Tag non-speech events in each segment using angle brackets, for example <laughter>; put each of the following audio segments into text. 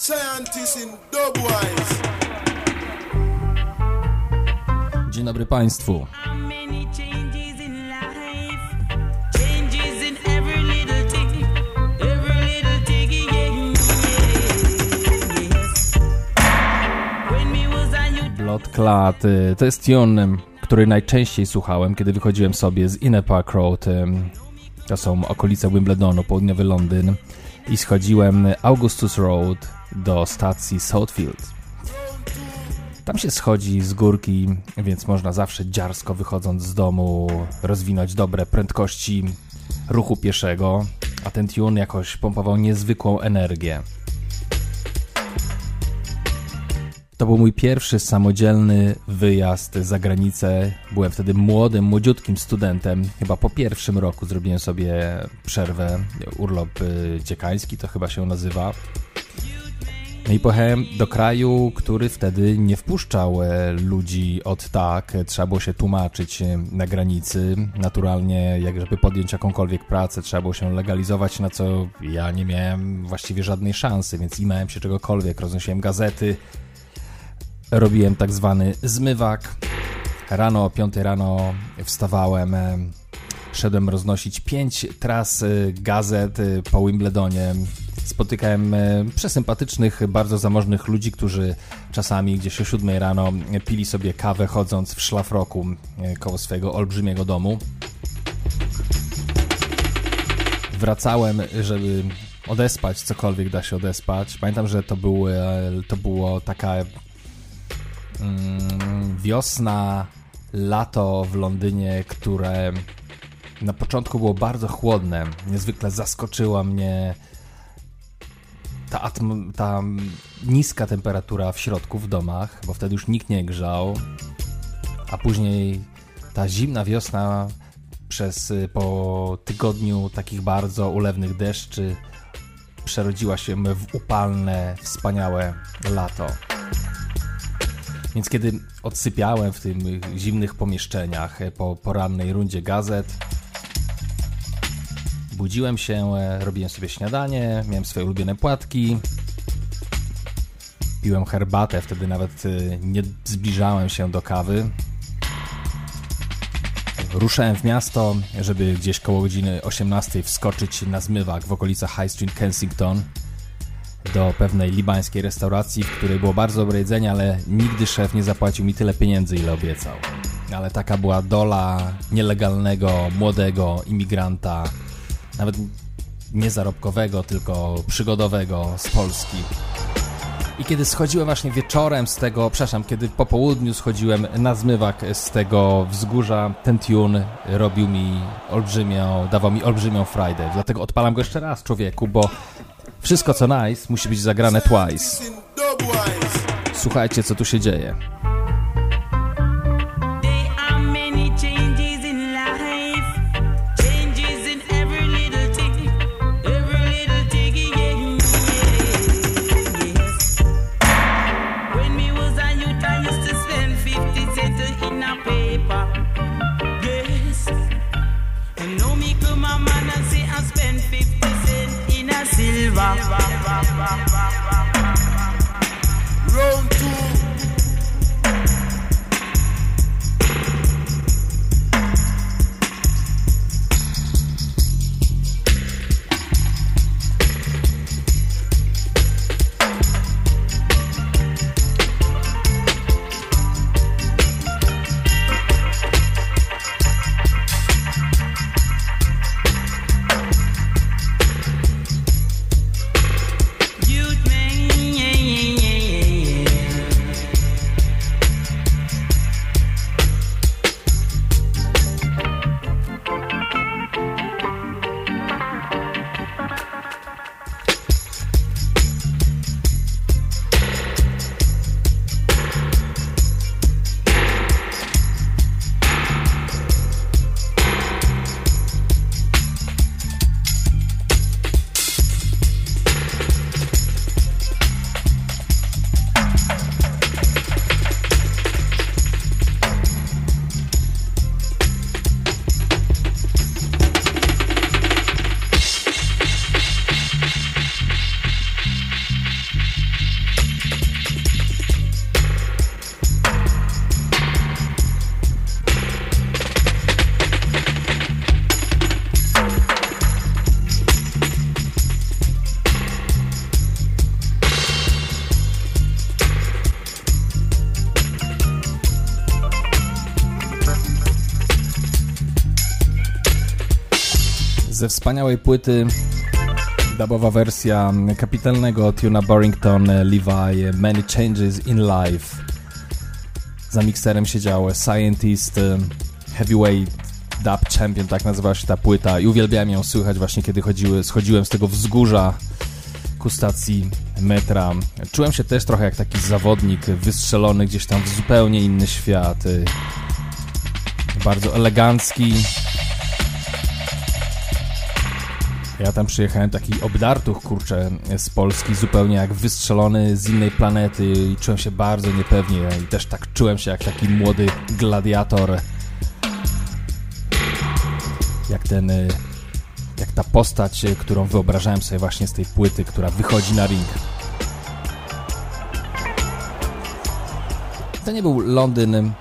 Scientists in Dubwise. Dzień dobry Państwu. Blood Clot y, to jest tune, który najczęściej słuchałem, kiedy wychodziłem sobie z Inner Park Road. y, To są okolice Wimbledonu, południowy Londyn. I schodziłem Augustus Road do stacji Southfield. Tam się schodzi z górki, więc można zawsze dziarsko wychodząc z domu rozwinąć dobre prędkości ruchu pieszego, a ten tune jakoś pompował niezwykłą energię. To był mój pierwszy samodzielny wyjazd za granicę. Byłem wtedy młodym, młodziutkim studentem. Chyba po pierwszym roku zrobiłem sobie przerwę, urlop y, dziekański to chyba się nazywa. No i pojechałem do kraju, który wtedy nie wpuszczał e, ludzi od tak. Trzeba było się tłumaczyć e, na granicy. Naturalnie, jak żeby podjąć jakąkolwiek pracę, trzeba było się legalizować, na co ja nie miałem właściwie żadnej szansy, więc imałem się czegokolwiek. Roznosiłem gazety, robiłem tak zwany zmywak. Rano o 5 rano wstawałem, e, szedłem roznosić pięć tras e, gazet e, po Wimbledonie. Spotykałem e, przesympatycznych, bardzo zamożnych ludzi, którzy czasami gdzieś o 7 rano pili sobie kawę chodząc w szlafroku e, koło swojego olbrzymiego domu. Wracałem, żeby odespać, cokolwiek da się odespać. Pamiętam, że to, były, to było taka mm, wiosna, lato w Londynie, które na początku było bardzo chłodne. Niezwykle zaskoczyła mnie ta, atm- ta niska temperatura w środku w domach, bo wtedy już nikt nie grzał, a później ta zimna wiosna przez y, po tygodniu takich bardzo ulewnych deszczy przerodziła się w upalne, wspaniałe lato. Więc kiedy odsypiałem w tych zimnych pomieszczeniach e, po porannej rundzie gazet, budziłem się, e, robiłem sobie śniadanie, miałem swoje ulubione płatki, piłem herbatę, wtedy nawet e, nie zbliżałem się do kawy. Ruszałem w miasto, żeby gdzieś koło godziny 18 wskoczyć na zmywak w okolicach High Street Kensington do pewnej libańskiej restauracji, w której było bardzo dobre jedzenie, ale nigdy szef nie zapłacił mi tyle pieniędzy, ile obiecał. Ale taka była dola nielegalnego, młodego imigranta, nawet nie zarobkowego, tylko przygodowego z Polski. I kiedy schodziłem właśnie wieczorem z tego, przepraszam, kiedy po południu schodziłem na zmywak z tego wzgórza, ten tune robił mi olbrzymią, dawał mi olbrzymią frajdę. Dlatego odpalam go jeszcze raz, człowieku, bo wszystko co nice musi być zagrane twice. Słuchajcie, co tu się dzieje. Ze wspaniałej płyty dubowa wersja kapitalnego tuna Barrington Levi Many Changes in Life. Za mikserem siedział Scientist Heavyweight Dub Champion, tak nazywała się ta płyta i uwielbiałem ją słychać właśnie kiedy chodziły, schodziłem z tego wzgórza ku stacji metra. Czułem się też trochę jak taki zawodnik wystrzelony gdzieś tam w zupełnie inny świat. Bardzo elegancki, Ja tam przyjechałem taki obdartuch, kurczę, z Polski, zupełnie jak wystrzelony z innej planety i czułem się bardzo niepewnie i też tak czułem się jak taki młody gladiator. Jak ten, jak ta postać, którą wyobrażałem sobie właśnie z tej płyty, która wychodzi na ring. To nie był Londyn,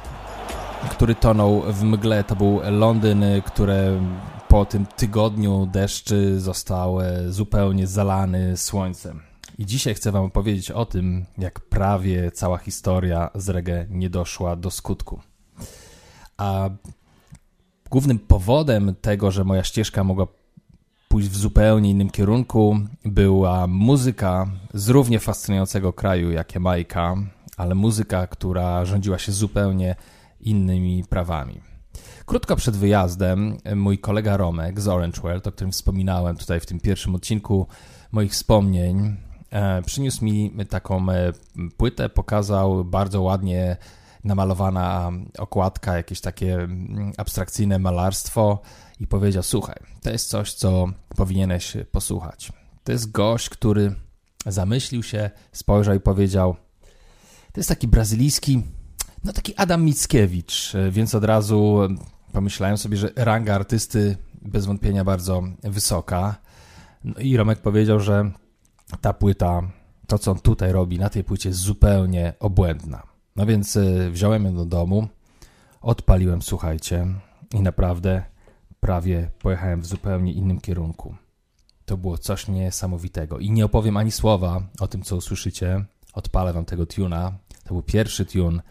który tonął w mgle, to był Londyn, który po tym tygodniu deszczy został e, zupełnie zalany słońcem. I dzisiaj chcę Wam opowiedzieć o tym, jak prawie cała historia z reggae nie doszła do skutku. A głównym powodem tego, że moja ścieżka mogła pójść w zupełnie innym kierunku, była muzyka z równie fascynującego kraju jak Jamajka, ale muzyka, która rządziła się zupełnie innymi prawami. Krótko przed wyjazdem mój kolega Romek z Orange World, o którym wspominałem tutaj w tym pierwszym odcinku moich wspomnień, e, przyniósł mi taką e, płytę, pokazał bardzo ładnie namalowana okładka, jakieś takie mm, abstrakcyjne malarstwo i powiedział: Słuchaj, to jest coś, co powinieneś posłuchać. To jest gość, który zamyślił się, spojrzał i powiedział: To jest taki brazylijski, no taki Adam Mickiewicz, e, więc od razu pomyślałem sobie, że ranga artysty bez wątpienia bardzo wysoka. No i Romek powiedział, że ta płyta, to co on tutaj robi na tej płycie jest zupełnie obłędna. No więc y, wziąłem ją do domu, odpaliłem, słuchajcie, i naprawdę prawie pojechałem w zupełnie innym kierunku. To było coś niesamowitego. I nie opowiem ani słowa o tym, co usłyszycie. Odpalę wam tego tuna. To był pierwszy tune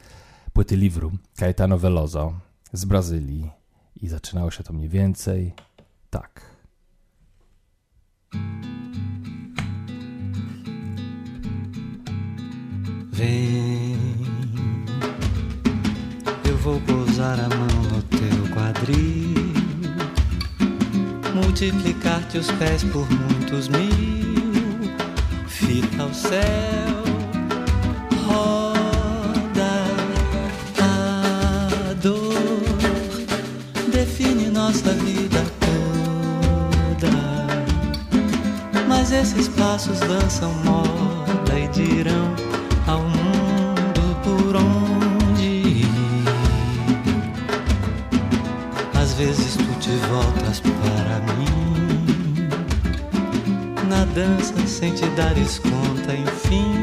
płyty Livru Caetano Veloso z Brazylii i zaczynało się to mniej więcej tak. Vem, eu vou pousar a mão no teu quadril, multiplicar-te os pés por muitos mil, fica o céu nossa vida toda. Mas esses passos dançam moda e dirão ao mundo por onde ir. Às vezes tu te voltas para mim, na dança sem te dares conta, enfim,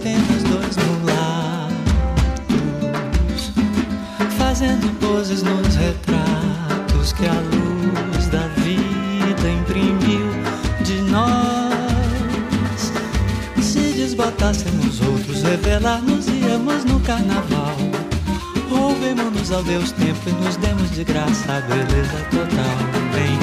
apenas dois mulatos fazendo poses nos retratos que a luz da vida imprimiu de nós. Se desbotássemos outros, revelar-nos íamos no carnaval. Roubemos-nos ao Deus tempo e nos demos de graça a beleza total. Bem,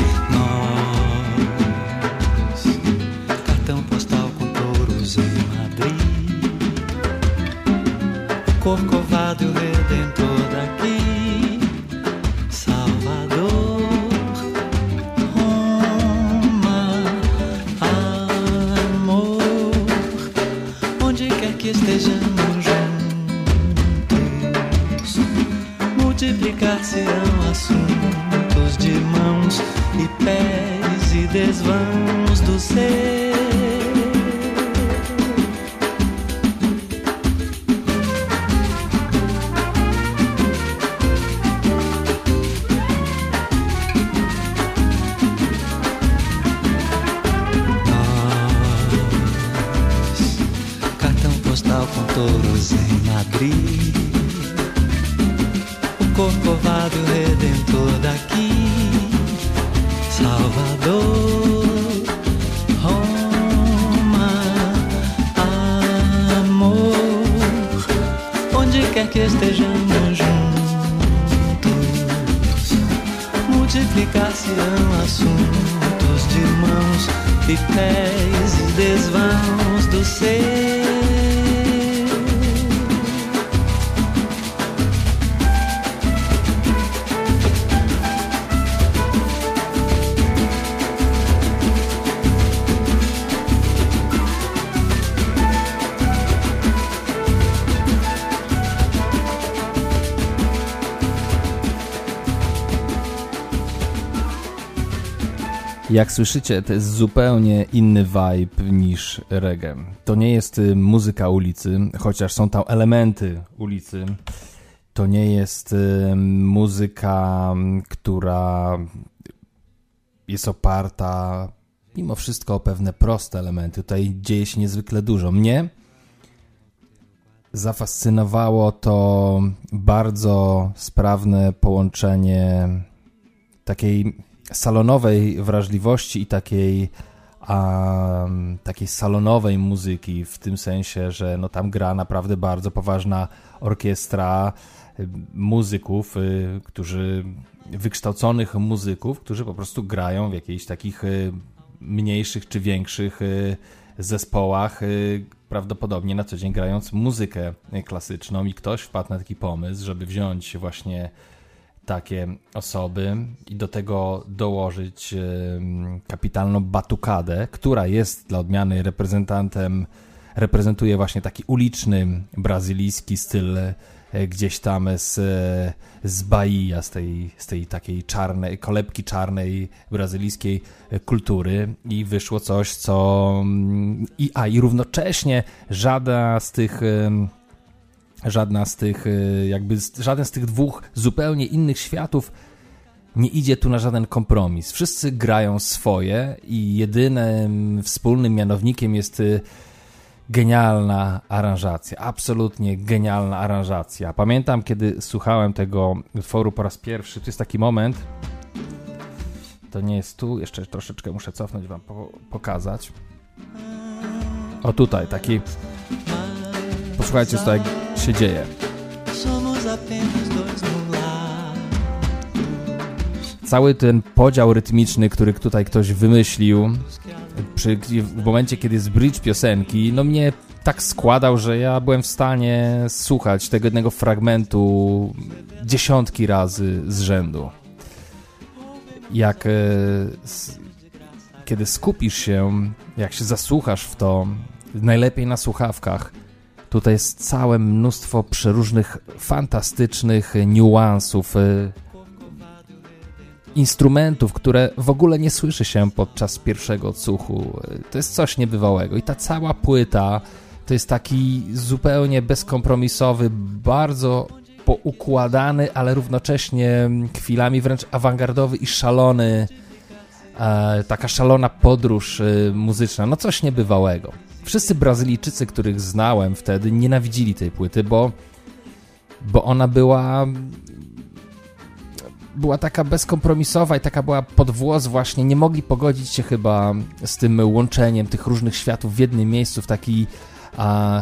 Jak słyszycie, to jest zupełnie inny vibe niż reggae. To nie jest y, muzyka ulicy, chociaż są tam elementy ulicy. To nie jest y, muzyka, która jest oparta mimo wszystko o pewne proste elementy. Tutaj dzieje się niezwykle dużo. Mnie zafascynowało to bardzo sprawne połączenie takiej salonowej wrażliwości i takiej, takiej salonowej muzyki, w tym sensie, że no tam gra naprawdę bardzo poważna orkiestra y, muzyków, y, którzy wykształconych muzyków, którzy po prostu grają w jakichś takich y, mniejszych czy większych zespołach, prawdopodobnie na co dzień grając muzykę klasyczną i ktoś wpadł na taki pomysł, żeby wziąć właśnie takie osoby i do tego dołożyć kapitalną batukadę, która jest dla odmiany reprezentantem, reprezentuje właśnie taki uliczny brazylijski styl e, gdzieś tam z, z Bahia, z tej, z tej takiej czarnej, kolebki czarnej brazylijskiej kultury. I wyszło coś, co i, a i równocześnie żadna z tych żadna z tych, y, jakby żaden z tych dwóch zupełnie innych światów nie idzie tu na żaden kompromis. Wszyscy grają swoje i jedynym wspólnym mianownikiem jest y, genialna aranżacja. Absolutnie genialna aranżacja. Pamiętam, kiedy słuchałem tego utworu po raz pierwszy, to jest taki moment. To nie jest tu, jeszcze troszeczkę muszę cofnąć, wam po pokazać. O tutaj, taki. Posłuchajcie, tak się dzieje. Cały ten podział rytmiczny, który tutaj ktoś wymyślił, przy, w momencie, kiedy jest bridge piosenki, no mnie tak składał, że ja byłem w stanie słuchać tego jednego fragmentu dziesiątki razy z rzędu. Jak e, kiedy skupisz się, jak się zasłuchasz w to, najlepiej na słuchawkach, Tutaj jest całe mnóstwo przeróżnych, fantastycznych niuansów, y, instrumentów, które w ogóle nie słyszy się podczas pierwszego odsłuchu. To jest coś niebywałego. I ta cała płyta to jest taki zupełnie bezkompromisowy, bardzo poukładany, ale równocześnie chwilami wręcz awangardowy i szalony, e, taka szalona podróż y, muzyczna. No coś niebywałego. Wszyscy Brazylijczycy, których znałem wtedy, nienawidzili tej płyty, bo, bo ona była była taka bezkompromisowa i taka była pod włos właśnie. Nie mogli pogodzić się chyba z tym łączeniem tych różnych światów w jednym miejscu w taki,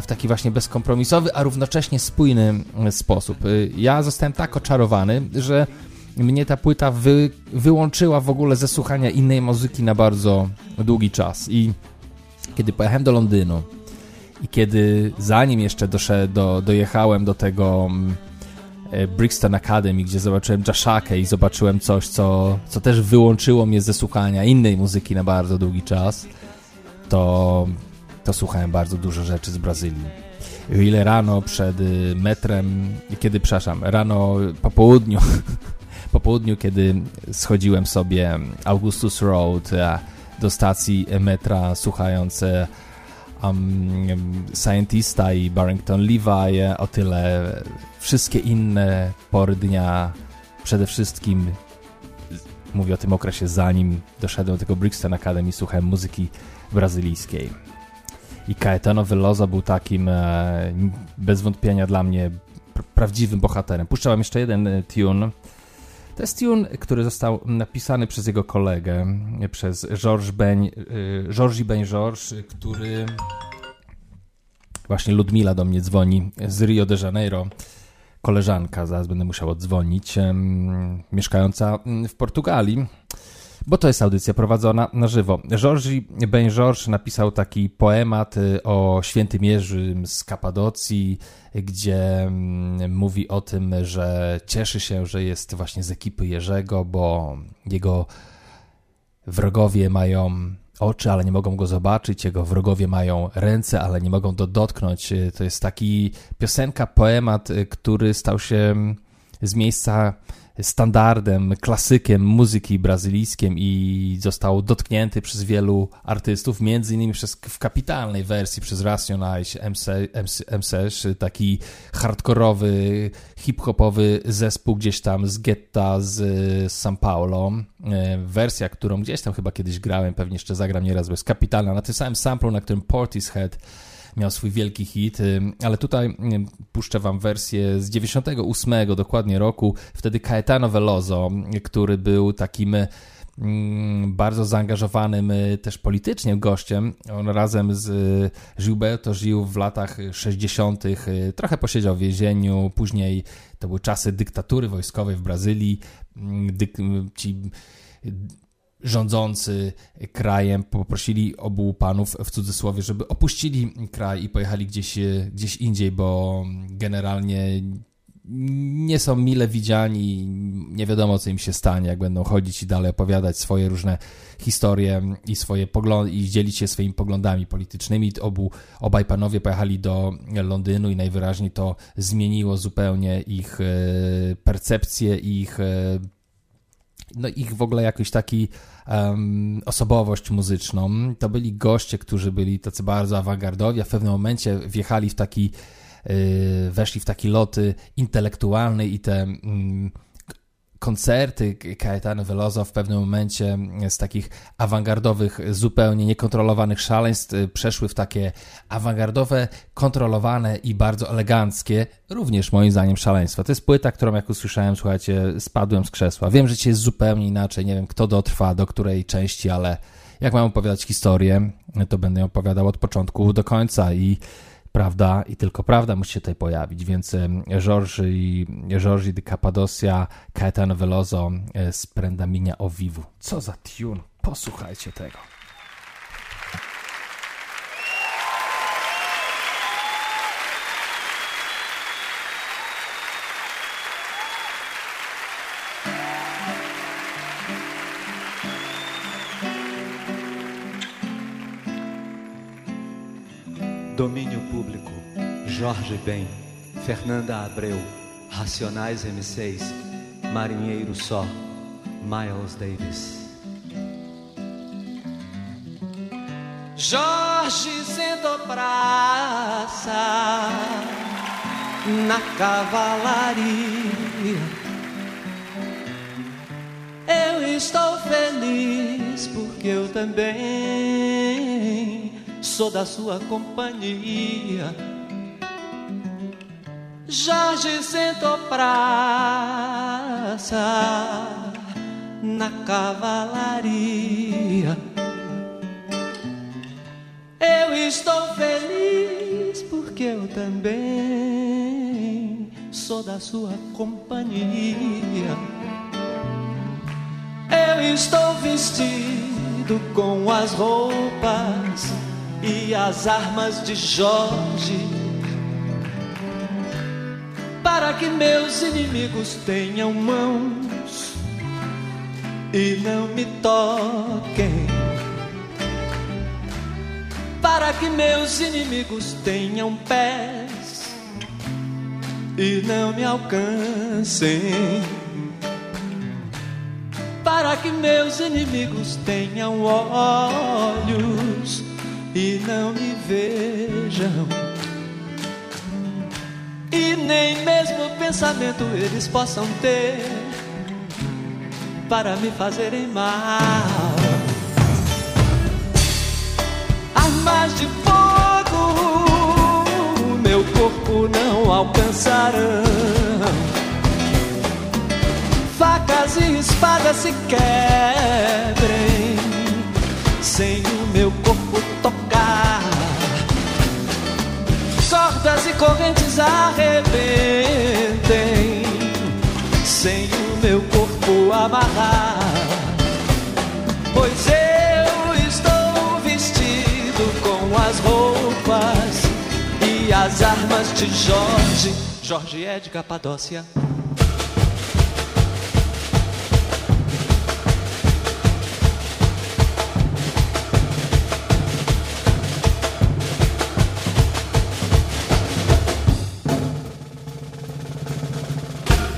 w taki właśnie bezkompromisowy, a równocześnie spójny sposób. Ja zostałem tak oczarowany, że mnie ta płyta wy, wyłączyła w ogóle ze słuchania innej muzyki na bardzo długi czas i kiedy pojechałem do Londynu i kiedy zanim jeszcze doszedł, do, dojechałem do tego mm, e, Brixton Academy, gdzie zobaczyłem Jashakę i zobaczyłem coś, co, co też wyłączyło mnie ze słuchania innej muzyki na bardzo długi czas, to, to słuchałem bardzo dużo rzeczy z Brazylii. O ile rano przed y, metrem, kiedy, przepraszam, rano po południu, <laughs> po południu, kiedy schodziłem sobie Augustus Road, do stacji metra, słuchając um, Scientista i Barrington Levi, o tyle wszystkie inne pory dnia, przede wszystkim mówię o tym okresie zanim doszedłem do tego Brixton Academy, słuchałem muzyki brazylijskiej. I Caetano Veloso był takim e, bez wątpienia dla mnie prawdziwym bohaterem. Puszczałem jeszcze jeden e, tune, to jest tune, który został napisany przez jego kolegę, przez Georges Ben, Georges Ben Georges, który właśnie Ludmila do mnie dzwoni z Rio de Janeiro. koleżanka, zaraz będę musiał odzwonić, mieszkająca w Portugalii, bo to jest audycja prowadzona na żywo. Georgi Ben George napisał taki poemat y, o świętym Jerzym z Kapadocji, gdzie mm, mówi o tym, że cieszy się, że jest właśnie z ekipy Jerzego, bo jego wrogowie mają oczy, ale nie mogą go zobaczyć, jego wrogowie mają ręce, ale nie mogą go dotknąć. Y, To jest taki piosenka, poemat, y, który stał się mm, z miejsca standardem, klasykiem muzyki brazylijskiej i został dotknięty przez wielu artystów, między innymi przez, w kapitalnej wersji przez Racionais MCS, taki hardkorowy, hip-hopowy zespół gdzieś tam z getta z São Paulo. E, Wersja, którą gdzieś tam chyba kiedyś grałem, pewnie jeszcze zagram nieraz, bo jest kapitalna, na tym samym samplu, na którym Portishead miał swój wielki hit, ale tutaj puszczę wam wersję z 98 dokładnie roku, wtedy Caetano Veloso, który był takim bardzo zaangażowanym y, też politycznie gościem. On razem z y, Gilberto żył w latach 60., y, trochę posiedział w więzieniu, później to były czasy dyktatury wojskowej w Brazylii. Dyk- ci rządzący krajem poprosili obu panów w cudzysłowie, żeby opuścili kraj i pojechali gdzieś, e, gdzieś indziej, bo generalnie nie są mile widziani, nie wiadomo co im się stanie, jak będą chodzić i dalej opowiadać swoje różne historie i swoje poglądy i dzielić się swoimi poglądami politycznymi. Obu, obaj panowie pojechali do Londynu i najwyraźniej to zmieniło zupełnie ich e, percepcję, ich e, no ich w ogóle jakiś taki um, osobowość muzyczną. To byli goście, którzy byli tacy bardzo awangardowi, a w pewnym momencie wjechali w taki, yy, weszli w taki loty intelektualny i te mm, koncerty Caetano Veloso w pewnym momencie z takich awangardowych, zupełnie niekontrolowanych szaleństw y, przeszły w takie awangardowe, kontrolowane i bardzo eleganckie, również moim zdaniem szaleństwa. To jest płyta, którą jak usłyszałem, słuchajcie, spadłem z krzesła. Wiem, że dzisiaj jest zupełnie inaczej, nie wiem kto dotrwa, do której części, ale jak mam opowiadać historię, to będę ją opowiadał od początku do końca i prawda i tylko prawda musi się tutaj pojawić, więc Giorgi, Giorgi di Cappadocia, Caetano Veloso e, z Prendaminia o Vivu. Co za tune, posłuchajcie tego. Domínio Jorge Ben, Fernanda Abreu, Racionais M6, Marinheiro Só, Miles Davis. Jorge sentou praça na cavalaria. Eu estou feliz porque eu também sou da sua companhia. Jorge sentou praça na cavalaria. Eu estou feliz porque eu também sou da sua companhia. Eu estou vestido com as roupas e as armas de Jorge, para que meus inimigos tenham mãos e não me toquem. Para que meus inimigos tenham pés e não me alcancem para que meus inimigos tenham olhos e não me vejam. E nem mesmo pensamento eles possam ter para me fazerem mal. Armas de fogo, meu corpo não alcançarão facas e espadas se quebrem sem o meu corpo tocar. Portas e correntes arrebentem sem o meu corpo amarrar. Pois eu estou vestido com as roupas e as armas de Jorge. Jorge é de Capadócia.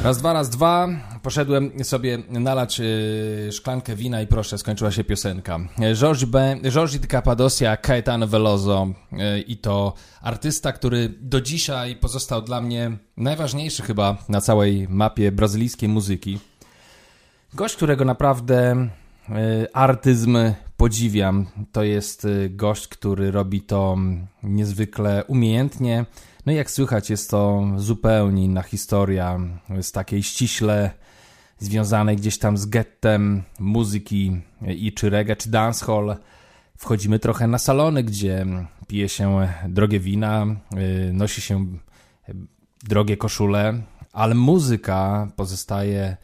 Raz, dwa, raz, dwa. Poszedłem sobie nalać y, szklankę wina i proszę, skończyła się piosenka. George, B, George Caetano Veloso y, i to artysta, który do dzisiaj pozostał dla mnie najważniejszy chyba na całej mapie brazylijskiej muzyki. Gość, którego naprawdę y, artyzm podziwiam. To jest gość, który robi to niezwykle umiejętnie, no i jak słychać, jest to zupełnie inna historia, z takiej ściśle związanej gdzieś tam z gettem muzyki i czy reggae, czy dancehall. Wchodzimy trochę na salony, gdzie pije się drogie wina, nosi się drogie koszule, ale muzyka pozostaje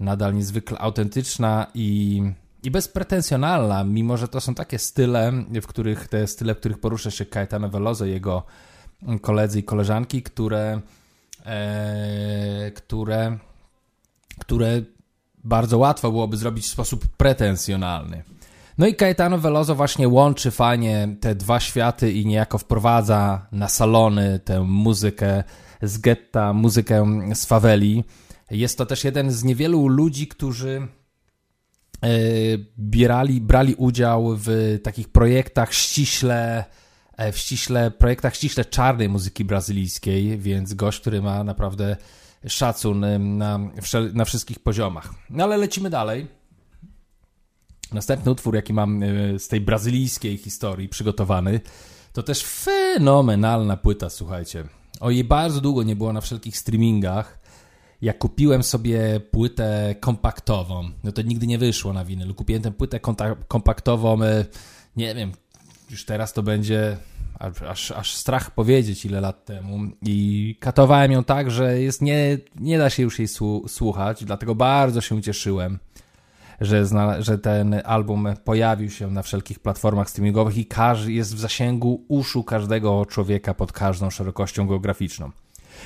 nadal niezwykle autentyczna i, i bezpretensjonalna, mimo że to są takie style, w których te style, w których porusza się Caetano Veloso, jego koledzy i koleżanki, które, e, które, które bardzo łatwo byłoby zrobić w sposób pretensjonalny. No i Caetano Veloso właśnie łączy fajnie te dwa światy i niejako wprowadza na salony tę muzykę z getta, muzykę z faweli. Jest to też jeden z niewielu ludzi, którzy e, bierali, brali udział w takich projektach ściśle w ściśle projektach ściśle czarnej muzyki brazylijskiej, więc gość, który ma naprawdę szacun na, na wszystkich poziomach. No ale lecimy dalej. Następny utwór, jaki mam e, z tej brazylijskiej historii przygotowany, to też fenomenalna płyta, słuchajcie. O jej bardzo długo nie było na wszelkich streamingach. Jak kupiłem sobie płytę kompaktową, no to nigdy nie wyszło na winyl. Kupiłem tę płytę kompaktową, e, nie wiem, już teraz to będzie aż, aż strach powiedzieć ile lat temu i katowałem ją tak, że jest nie, nie da się już jej słuchać, dlatego bardzo się cieszyłem, że, zna, że ten album pojawił się na wszelkich platformach streamingowych i każdy jest w zasięgu uszu każdego człowieka pod każdą szerokością geograficzną.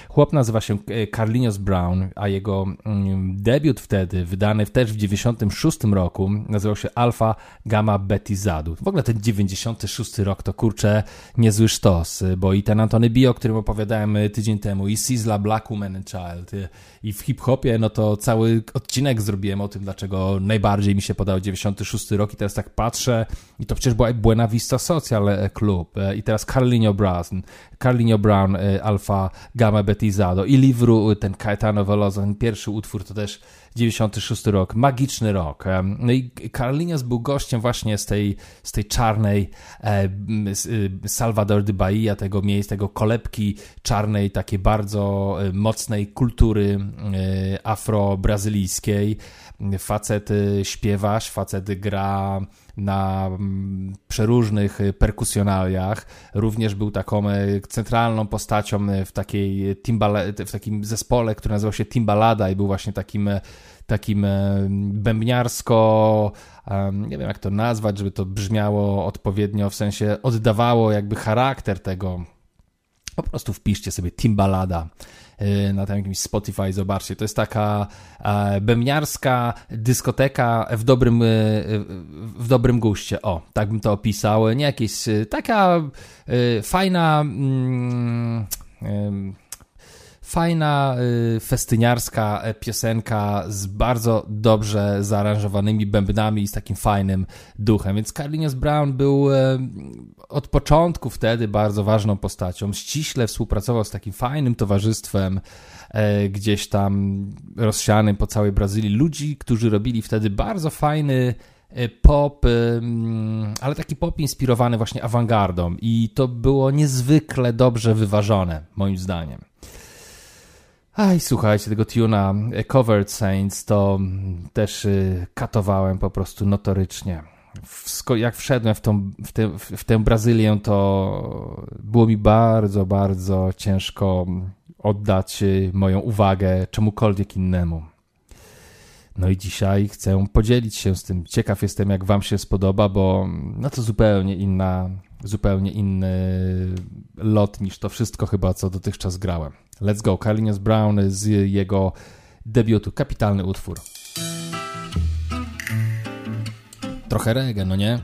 Chłop nazywa się e, Carlinhos Brown, a jego mm, debiut wtedy, wydany też w 96 roku, nazywał się Alpha Gamma Betizadu. W ogóle ten 96 rok to kurczę niezły sztos, bo i ten Antony Bio, o którym opowiadałem e, tydzień temu, i Sizzla Black Woman and Child, e, i w hip-hopie, no to cały odcinek zrobiłem o tym, dlaczego najbardziej mi się podał 96 rok i teraz tak patrzę i to przecież była Buena Vista Social Club i teraz Carlinhos Brown, Carlinhos Brown, Alpha Gamma Betizado i Livru, ten Caetano Veloso, ten pierwszy utwór to też 96 rok, magiczny rok. No i Carlinhos był gościem właśnie z tej, z tej czarnej e, y, Salvador de Bahia, tego miejsca, tego kolebki czarnej, takiej bardzo e, mocnej kultury e, afro-brazylijskiej. Facet śpiewa, facet gra na mm, przeróżnych perkusjonaliach. Również był taką centralną postacią w, takiej timbale, w takim zespole, który nazywał się Timbalada i był właśnie takim takim bębniarsko, nie wiem jak to nazwać, żeby to brzmiało odpowiednio, w sensie oddawało jakby charakter tego. Po prostu wpiszcie sobie Timbalada na tym jakimś Spotify, zobaczcie. To jest taka e, bębniarska dyskoteka w dobrym, y, w dobrym guście. O, tak bym to opisał. Nie jakieś, taka fajna... Mm, fajna, y, festyniarska e, piosenka z bardzo dobrze zaaranżowanymi bębnami i z takim fajnym duchem. Więc Carlinhos Brown był e, od początku wtedy bardzo ważną postacią. Ściśle współpracował z takim fajnym towarzystwem e, gdzieś tam rozsianym po całej Brazylii. Ludzi, którzy robili wtedy bardzo fajny pop, ale taki pop inspirowany właśnie awangardą i to było niezwykle dobrze wyważone, moim zdaniem. Aj, słuchajcie, tego tuna e, Covered Saints to mm, też y, katowałem po prostu notorycznie. W, jak wszedłem w, tą, w, te, w, tę Brazylię, to było mi bardzo, bardzo ciężko oddać y, moją uwagę czemukolwiek innemu. No i dzisiaj chcę podzielić się z tym. Ciekaw jestem, jak Wam się spodoba, bo mm, no to zupełnie inna zupełnie inny lot niż to wszystko chyba, co dotychczas grałem. Let's go, Carlinhos Brown z jego debiutu, kapitalny utwór. Trochę reggae, no nie?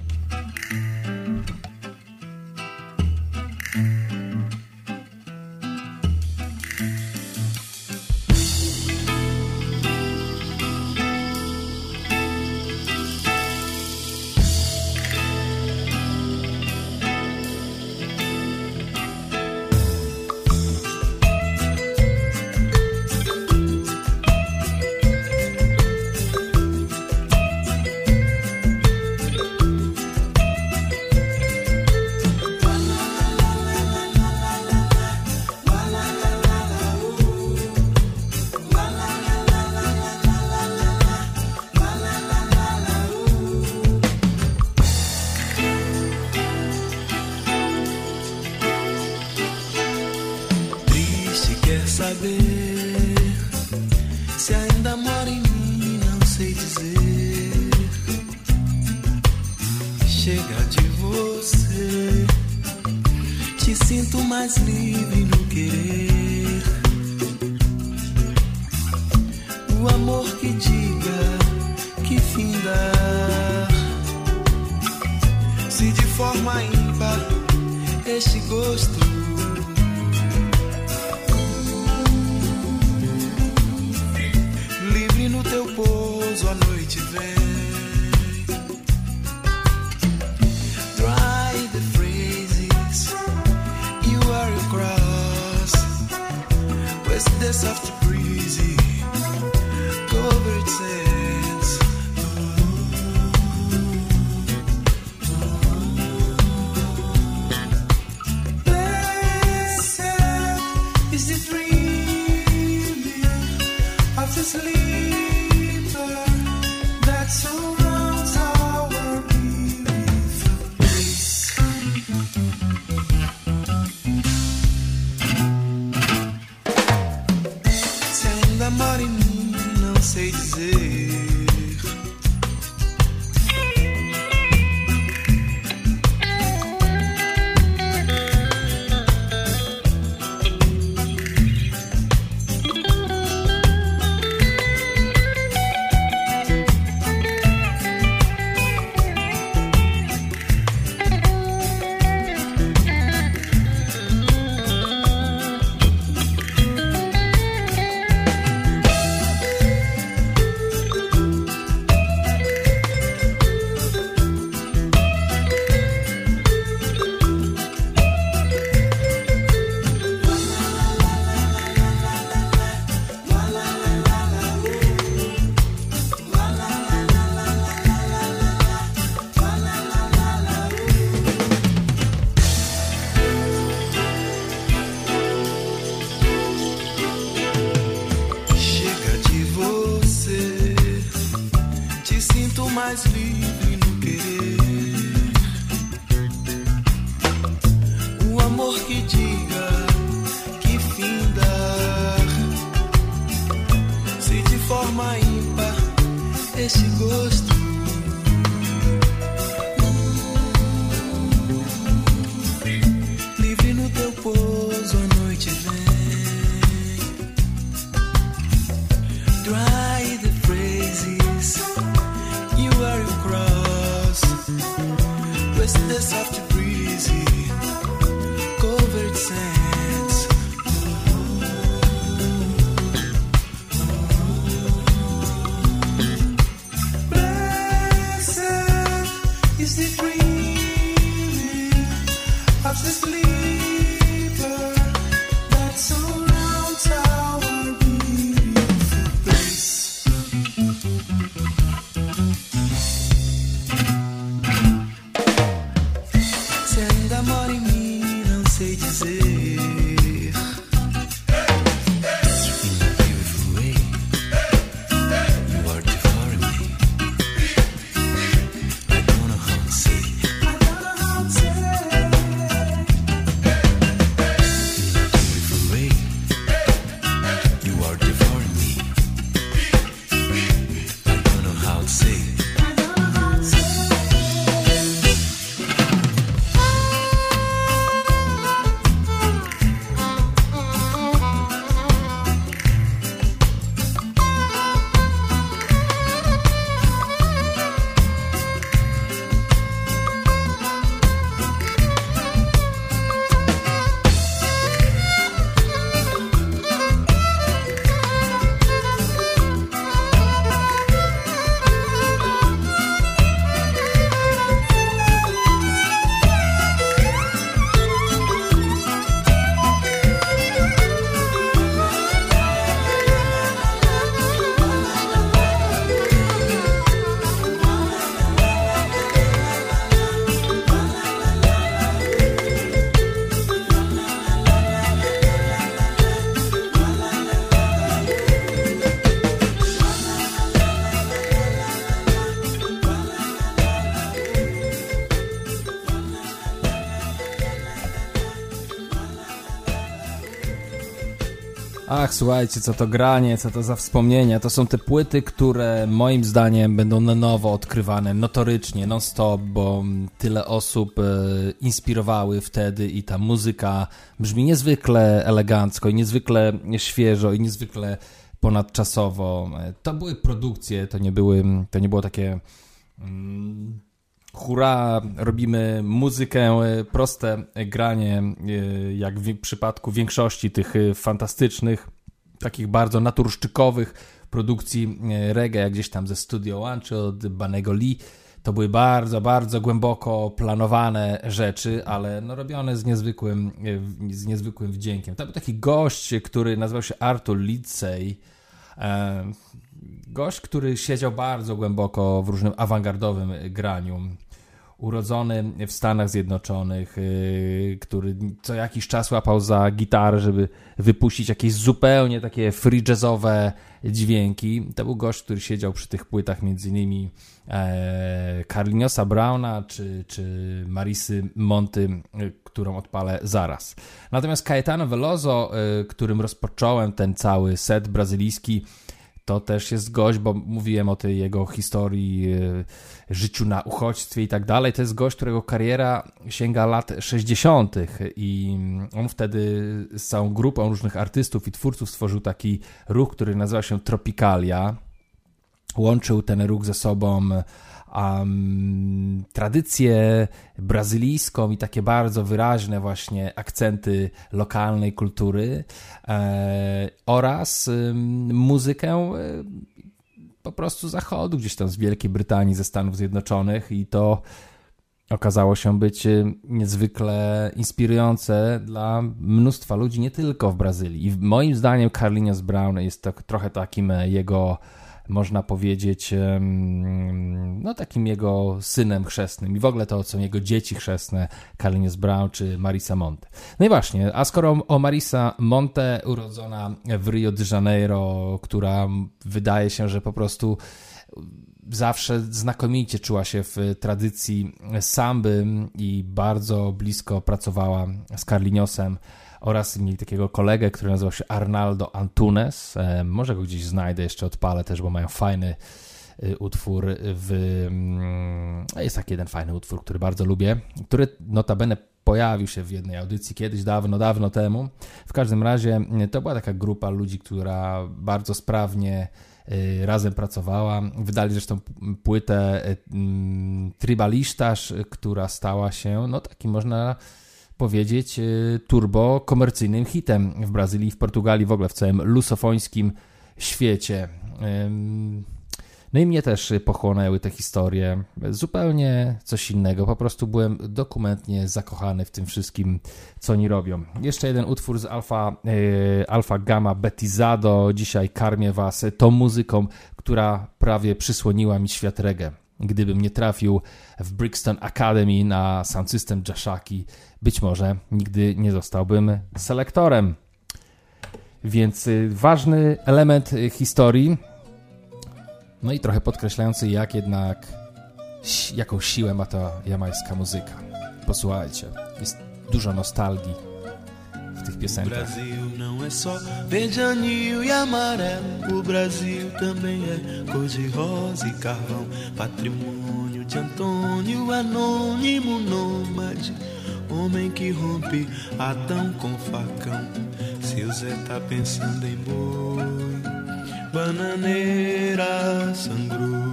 Słuchajcie, co to granie, co to za wspomnienia. To są te płyty, które moim zdaniem będą na nowo odkrywane, notorycznie, non-stop, bo tyle osób e, inspirowały wtedy i ta muzyka brzmi niezwykle elegancko i niezwykle świeżo i niezwykle ponadczasowo. E, To były produkcje, to nie były, to nie było takie mm, hurra, robimy muzykę, e, proste granie, jak w przypadku większości tych fantastycznych, takich bardzo naturszczykowych produkcji e, reggae, gdzieś tam ze Studio One czy od Banego Lee. To były bardzo, bardzo głęboko planowane rzeczy, ale no robione z niezwykłym, e, z niezwykłym wdziękiem. To był taki gość, który nazywał się Arthur Lindsay. E, Gość, który siedział bardzo głęboko w różnym awangardowym graniu. Urodzony w Stanach Zjednoczonych, yy, który co jakiś czas łapał za gitarę, żeby wypuścić jakieś zupełnie takie free jazzowe dźwięki. To był gość, który siedział przy tych płytach między innymi e, Carliniosa Browna czy, czy Marisy Monty, y, którą odpalę zaraz. Natomiast Caetano Veloso, y, którym rozpocząłem ten cały set brazylijski, to też jest gość, bo mówiłem o tej jego historii, e, życiu na uchodźstwie i tak dalej. To jest gość, którego kariera sięga lat 60. i on wtedy z całą grupą różnych artystów i twórców stworzył taki ruch, który nazywa się Tropicalia. Łączył ten ruch ze sobą um, tradycję brazylijską i takie bardzo wyraźne właśnie akcenty lokalnej kultury e, oraz ym, muzykę e, po prostu zachodu, gdzieś tam z Wielkiej Brytanii, ze Stanów Zjednoczonych i to okazało się być y, niezwykle inspirujące dla mnóstwa ludzi, nie tylko w Brazylii. I moim zdaniem Carlinhos Brown jest tak, trochę takim e, jego można powiedzieć, no takim jego synem chrzestnym i w ogóle to są jego dzieci chrzestne, Carlinhos Brown czy Marisa Monte. No i właśnie, a skoro o Marisa Monte, urodzona w Rio de Janeiro, która wydaje się, że po prostu zawsze znakomicie czuła się w tradycji samby i bardzo blisko pracowała z Carlinhosem oraz mieli takiego kolegę, który nazywał się Arnaldo Antunes. E, może go gdzieś znajdę, jeszcze odpalę też, bo mają fajny y, utwór w... mm, Jest taki jeden fajny utwór, który bardzo lubię, który notabene pojawił się w jednej audycji kiedyś, dawno, dawno temu. W każdym razie y, to była taka grupa ludzi, która bardzo sprawnie y, razem pracowała. Wydali zresztą płytę mm, Tribalisztaż, y, która stała się, no takim można powiedzieć, y, turbo komercyjnym hitem w Brazylii, w Portugalii, w ogóle w całym lusofońskim świecie. No i mnie też pochłonęły te historie. Zupełnie coś innego. Po prostu byłem dokumentnie zakochany w tym wszystkim, co oni robią. Jeszcze jeden utwór z Alfa, yy, Alfa Gamma Betizado. Dzisiaj karmię was tą muzyką, która prawie przysłoniła mi świat reggae. Gdybym nie trafił w Brixton Academy na Sound System Jashaki, być może nigdy nie zostałbym selektorem. Więc y, ważny element y, historii, no i trochę podkreślający, jak jednak, jaką siłę ma ta jamańska muzyka. Posłuchajcie, jest dużo nostalgii w tych piosenkach. Só verde, anil e amarelo. O Brasil também é cor de rosa e carvão. Patrimônio de Antônio, anônimo nômade. Homem que rompe Adão com facão. Seu Zé tá pensando em boi. Bananeira sangrou.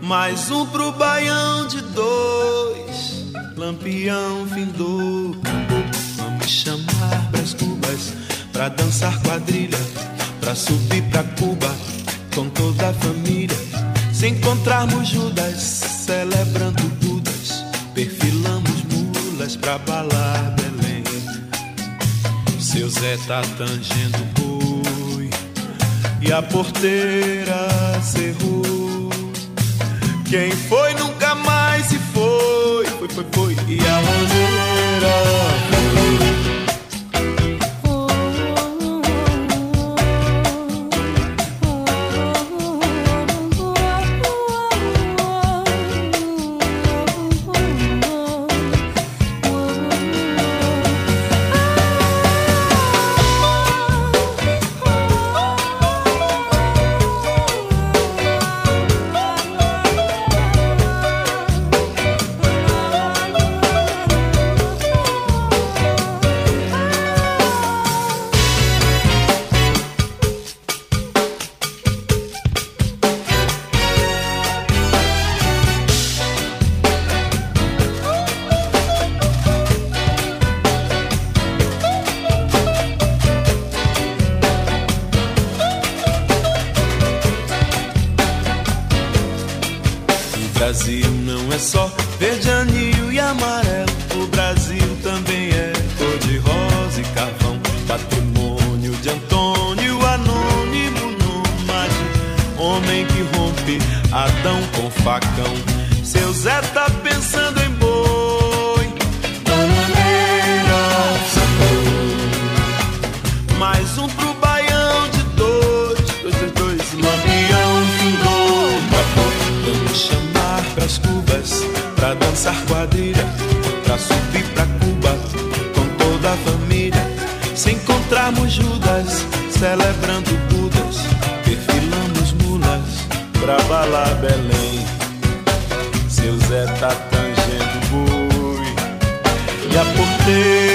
Mais um pro baião de dois, lampião findou. Vamos chamar pras cubas, pra dançar quadrilha, pra subir pra Cuba com toda a família. Se encontrarmos Judas, celebrando Budas, perfilamos mulas pra balar Belém. Seu Zé tá tangendo boi e a porteira cerrou. Quem foi nunca mais se foi. Foi, foi, foi. E a roseira Adão com facão. Seu Zé tá Belém. Seu Zé tá tangendo boi, e a porteira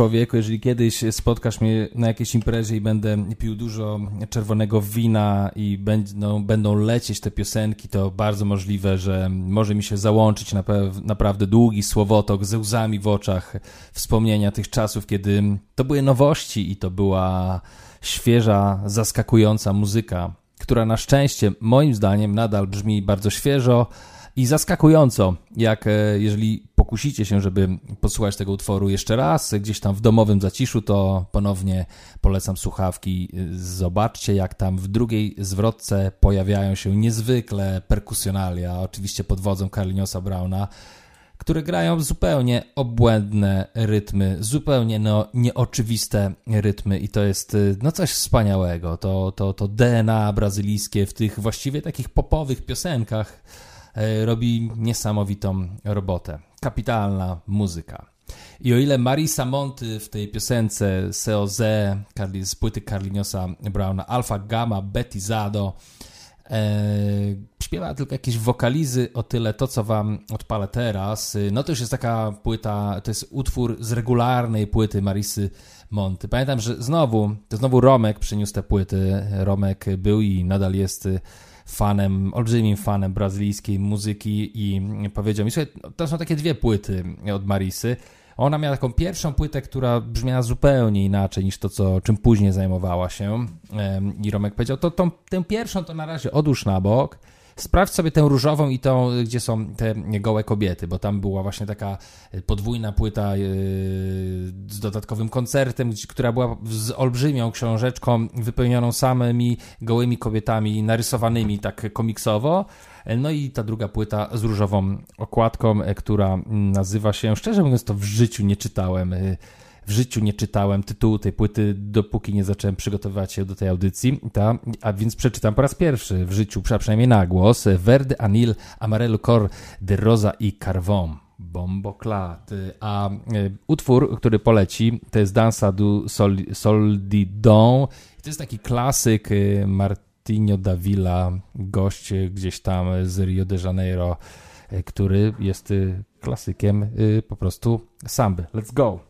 człowieku, jeżeli kiedyś spotkasz mnie na jakiejś imprezie i będę pił dużo czerwonego wina i będą, będą lecieć te piosenki, to bardzo możliwe, że może mi się załączyć nape- naprawdę długi słowotok ze łzami w oczach wspomnienia tych czasów, kiedy to były nowości i to była świeża, zaskakująca muzyka, która na szczęście, moim zdaniem, nadal brzmi bardzo świeżo i zaskakująco, jak e, jeżeli pokusicie się, żeby posłuchać tego utworu jeszcze raz, gdzieś tam w domowym zaciszu, to ponownie polecam słuchawki. Zobaczcie, jak tam w drugiej zwrotce pojawiają się niezwykle perkusjonalia, oczywiście pod wodzą Carliniosa Browna, które grają zupełnie obłędne rytmy, zupełnie no, nieoczywiste rytmy i to jest y, no coś wspaniałego. To, to, to DNA brazylijskie w tych właściwie takich popowych piosenkach e, robi niesamowitą robotę. Kapitalna muzyka. I o ile Marisa Monty w tej piosence COZ z płyty Carliniosa Browna Alpha Gamma Betizado e, śpiewa tylko jakieś wokalizy, o tyle to, co wam odpalę teraz, no to już jest taka płyta, to jest utwór z regularnej płyty Marisy Monty. Pamiętam, że znowu, to znowu Romek przyniósł te płyty. Romek był i nadal jest fanem, olbrzymim fanem brazylijskiej muzyki i powiedział mi, słuchaj, to są takie dwie płyty od Marisy. Ona miała taką pierwszą płytę, która brzmiała zupełnie inaczej niż to, co, czym później zajmowała się. I Romek powiedział, to tą, tę pierwszą to na razie odłóż na bok, sprawdź sobie tę różową i tą, gdzie są te gołe kobiety, bo tam była właśnie taka podwójna płyta yy, z dodatkowym koncertem, która była z olbrzymią książeczką wypełnioną samymi gołymi kobietami narysowanymi tak komiksowo. No i ta druga płyta z różową okładką, e, która nazywa się, szczerze mówiąc to w życiu nie czytałem, e, w życiu nie czytałem tytułu tej płyty, dopóki nie zacząłem przygotowywać się do tej audycji, ta, a więc przeczytam po raz pierwszy w życiu, przynajmniej na głos, Verde Anil Amarelo Cor de Rosa i Carvon. Bomboclat. A e, utwór, który poleci, to jest Dansa du Sol, Sol di Don. To jest taki klasyk e, Martinho Davila, gość gdzieś tam z Rio de Janeiro, e, który jest klasykiem po prostu samby. Let's go!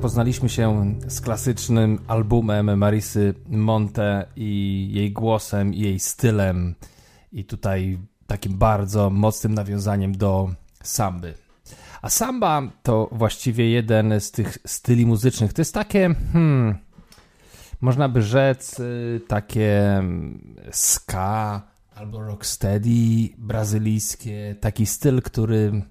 zapoznaliśmy się z klasycznym albumem Marisy Monte i jej głosem, i jej stylem, i tutaj takim bardzo mocnym nawiązaniem do samby. A samba to właściwie jeden z tych styli muzycznych. To jest takie, hmm, można by rzec, y, takie mm, ska albo rocksteady brazylijskie, taki styl, który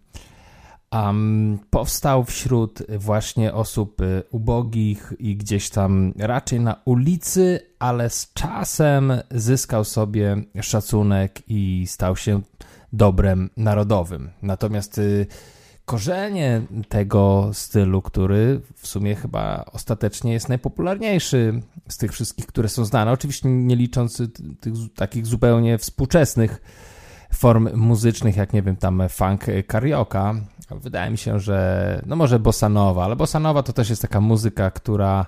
um, powstał wśród właśnie osób y, ubogich i gdzieś tam raczej na ulicy, ale z czasem zyskał sobie szacunek i stał się dobrem narodowym. Natomiast y, korzenie tego stylu, który w sumie chyba ostatecznie jest najpopularniejszy z tych wszystkich, które są znane, oczywiście nie licząc tych takich zupełnie współczesnych form muzycznych, jak nie wiem, tam funk karaoke. Wydaje mi się, że no może bossanowa, ale bossanowa to też jest taka muzyka, która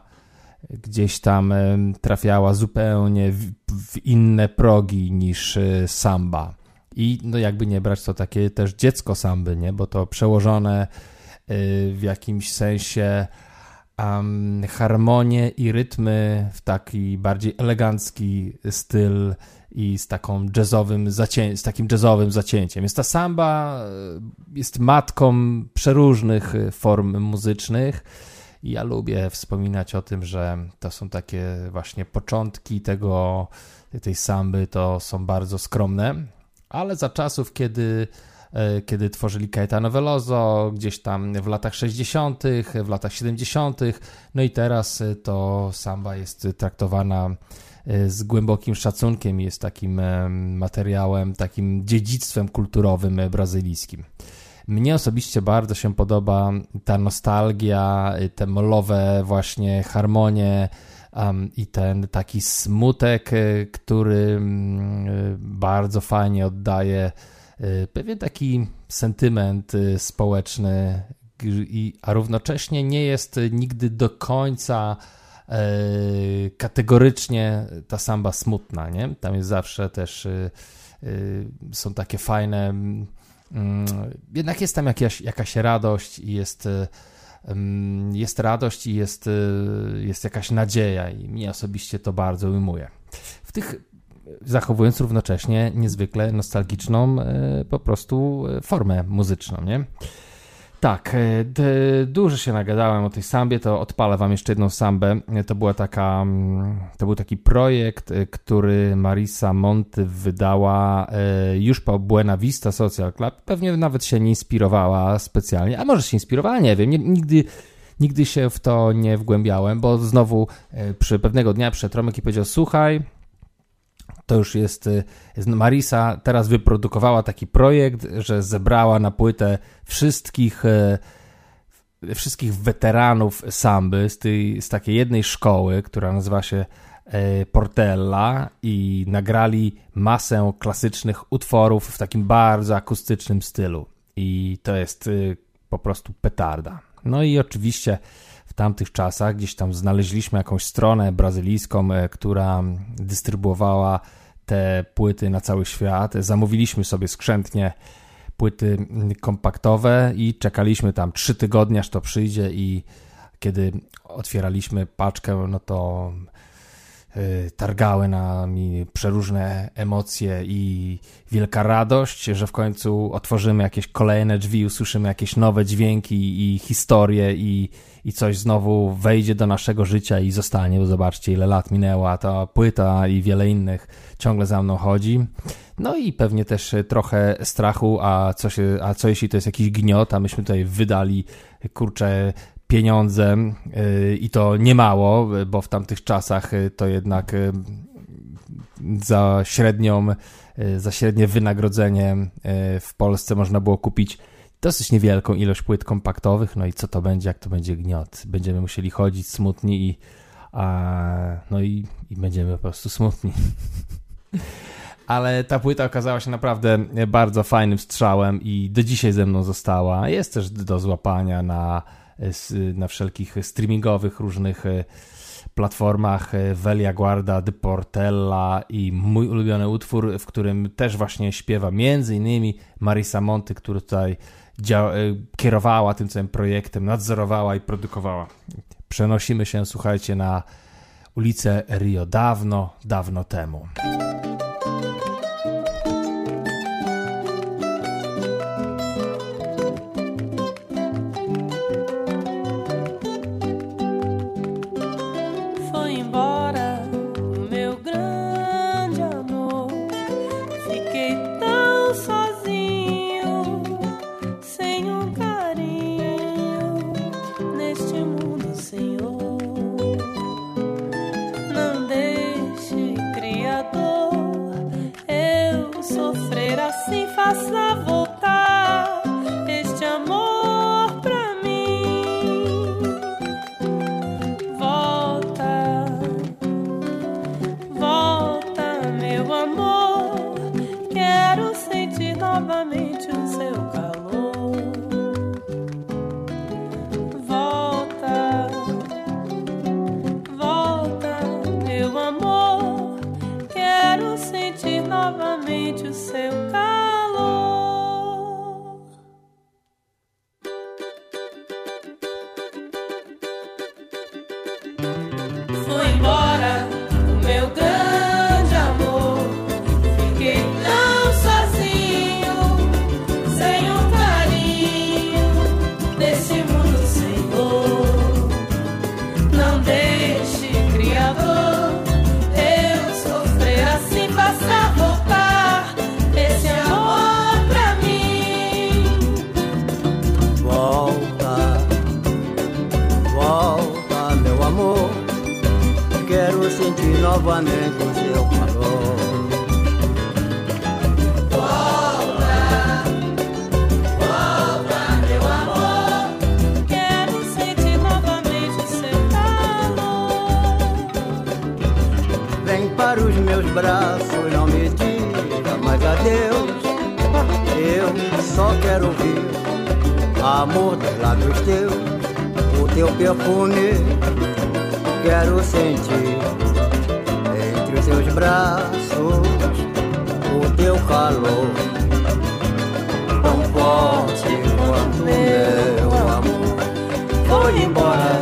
gdzieś tam trafiała zupełnie w, w inne progi niż e, samba. I no jakby nie brać to takie też dziecko samby, nie? Bo to przełożone y, w jakimś sensie um, harmonie i rytmy w taki bardziej elegancki styl i z taką jazzowym zacię- z takim jazzowym zacięciem. Jest ta samba y, jest matką przeróżnych y, form muzycznych. Ja lubię wspominać o tym, że to są takie właśnie początki tego, tej samby, to są bardzo skromne, ale za czasów, kiedy, e, kiedy tworzyli Caetano Veloso, gdzieś tam w latach 60., w latach 70., no i teraz e, to samba jest traktowana e, z głębokim szacunkiem, jest takim materiałem, takim dziedzictwem kulturowym brazylijskim. Mnie osobiście bardzo się podoba ta nostalgia, te molowe właśnie harmonie, um, i ten taki smutek, który mm, bardzo fajnie oddaje pewien taki sentyment społeczny, a równocześnie nie jest nigdy do końca kategorycznie ta samba smutna, nie? Tam jest zawsze też są takie fajne mm, jednak jest tam jakaś, jakaś radość i jest jest radość i jest, y, jest jakaś nadzieja, i mnie osobiście to bardzo ujmuje. W tych zachowując równocześnie niezwykle nostalgiczną y, po prostu y, formę muzyczną, nie? Tak, dużo się nagadałem o tej sambie, to odpalę wam jeszcze jedną sambę. To była taka, mm, to był taki projekt, który Marisa Monty wydała już po Buena Vista Social Club. Pewnie nawet się nie inspirowała specjalnie, a może się inspirowała, nie wiem. Nigdy, nigdy się w to nie wgłębiałem, bo znowu przy pewnego dnia przyszedł Romek i powiedział, słuchaj, to już jest, y, Marisa teraz wyprodukowała taki projekt, że zebrała na płytę wszystkich y, wszystkich weteranów samby z, tej, z takiej jednej szkoły, która nazywa się y, Portella i nagrali masę klasycznych utworów w takim bardzo akustycznym stylu. I to jest po prostu petarda. No i oczywiście w tamtych czasach gdzieś tam znaleźliśmy jakąś stronę brazylijską, która dystrybuowała te płyty na cały świat. Zamówiliśmy sobie skrzętnie płyty kompaktowe i czekaliśmy tam trzy tygodnie, aż to przyjdzie i kiedy otwieraliśmy paczkę, no to targały nami przeróżne emocje i wielka radość, że w końcu otworzymy jakieś kolejne drzwi, usłyszymy jakieś nowe dźwięki i historie i, i coś znowu wejdzie do naszego życia i zostanie, bo zobaczcie ile lat minęła ta płyta i wiele innych ciągle za mną chodzi. No i pewnie też trochę strachu, a co, się, a co jeśli to jest jakiś gniot, a myśmy tutaj wydali, kurczę, pieniądze yy, i to niemało, bo w tamtych czasach to jednak yy, za średnią, za średnie wynagrodzenie w Polsce można było kupić dosyć niewielką ilość płyt kompaktowych, no i co to będzie, jak to będzie gniot. Będziemy musieli chodzić smutni i a, no i, i będziemy po prostu smutni. <laughs> Ale ta płyta okazała się naprawdę bardzo fajnym strzałem i do dzisiaj ze mną została. Jest też do złapania na, na wszelkich streamingowych różnych e, platformach e, Velia Guarda, The Portella i mój ulubiony utwór, w którym też właśnie śpiewa między innymi Marisa Monty, który tutaj y, kierowała tym całym projektem, nadzorowała i produkowała. Przenosimy się, słuchajcie, na ulicę Rio dawno, dawno temu. Novamente o seu calor. Quero sentir novamente o seu calor. Vem para os meus braços, não me diga mais adeus. Eu só quero ouvir amor dos lábios teus, o teu perfume. Quero sentir teus braços o teu calor. Tão forte quanto meu amor. Foi embora,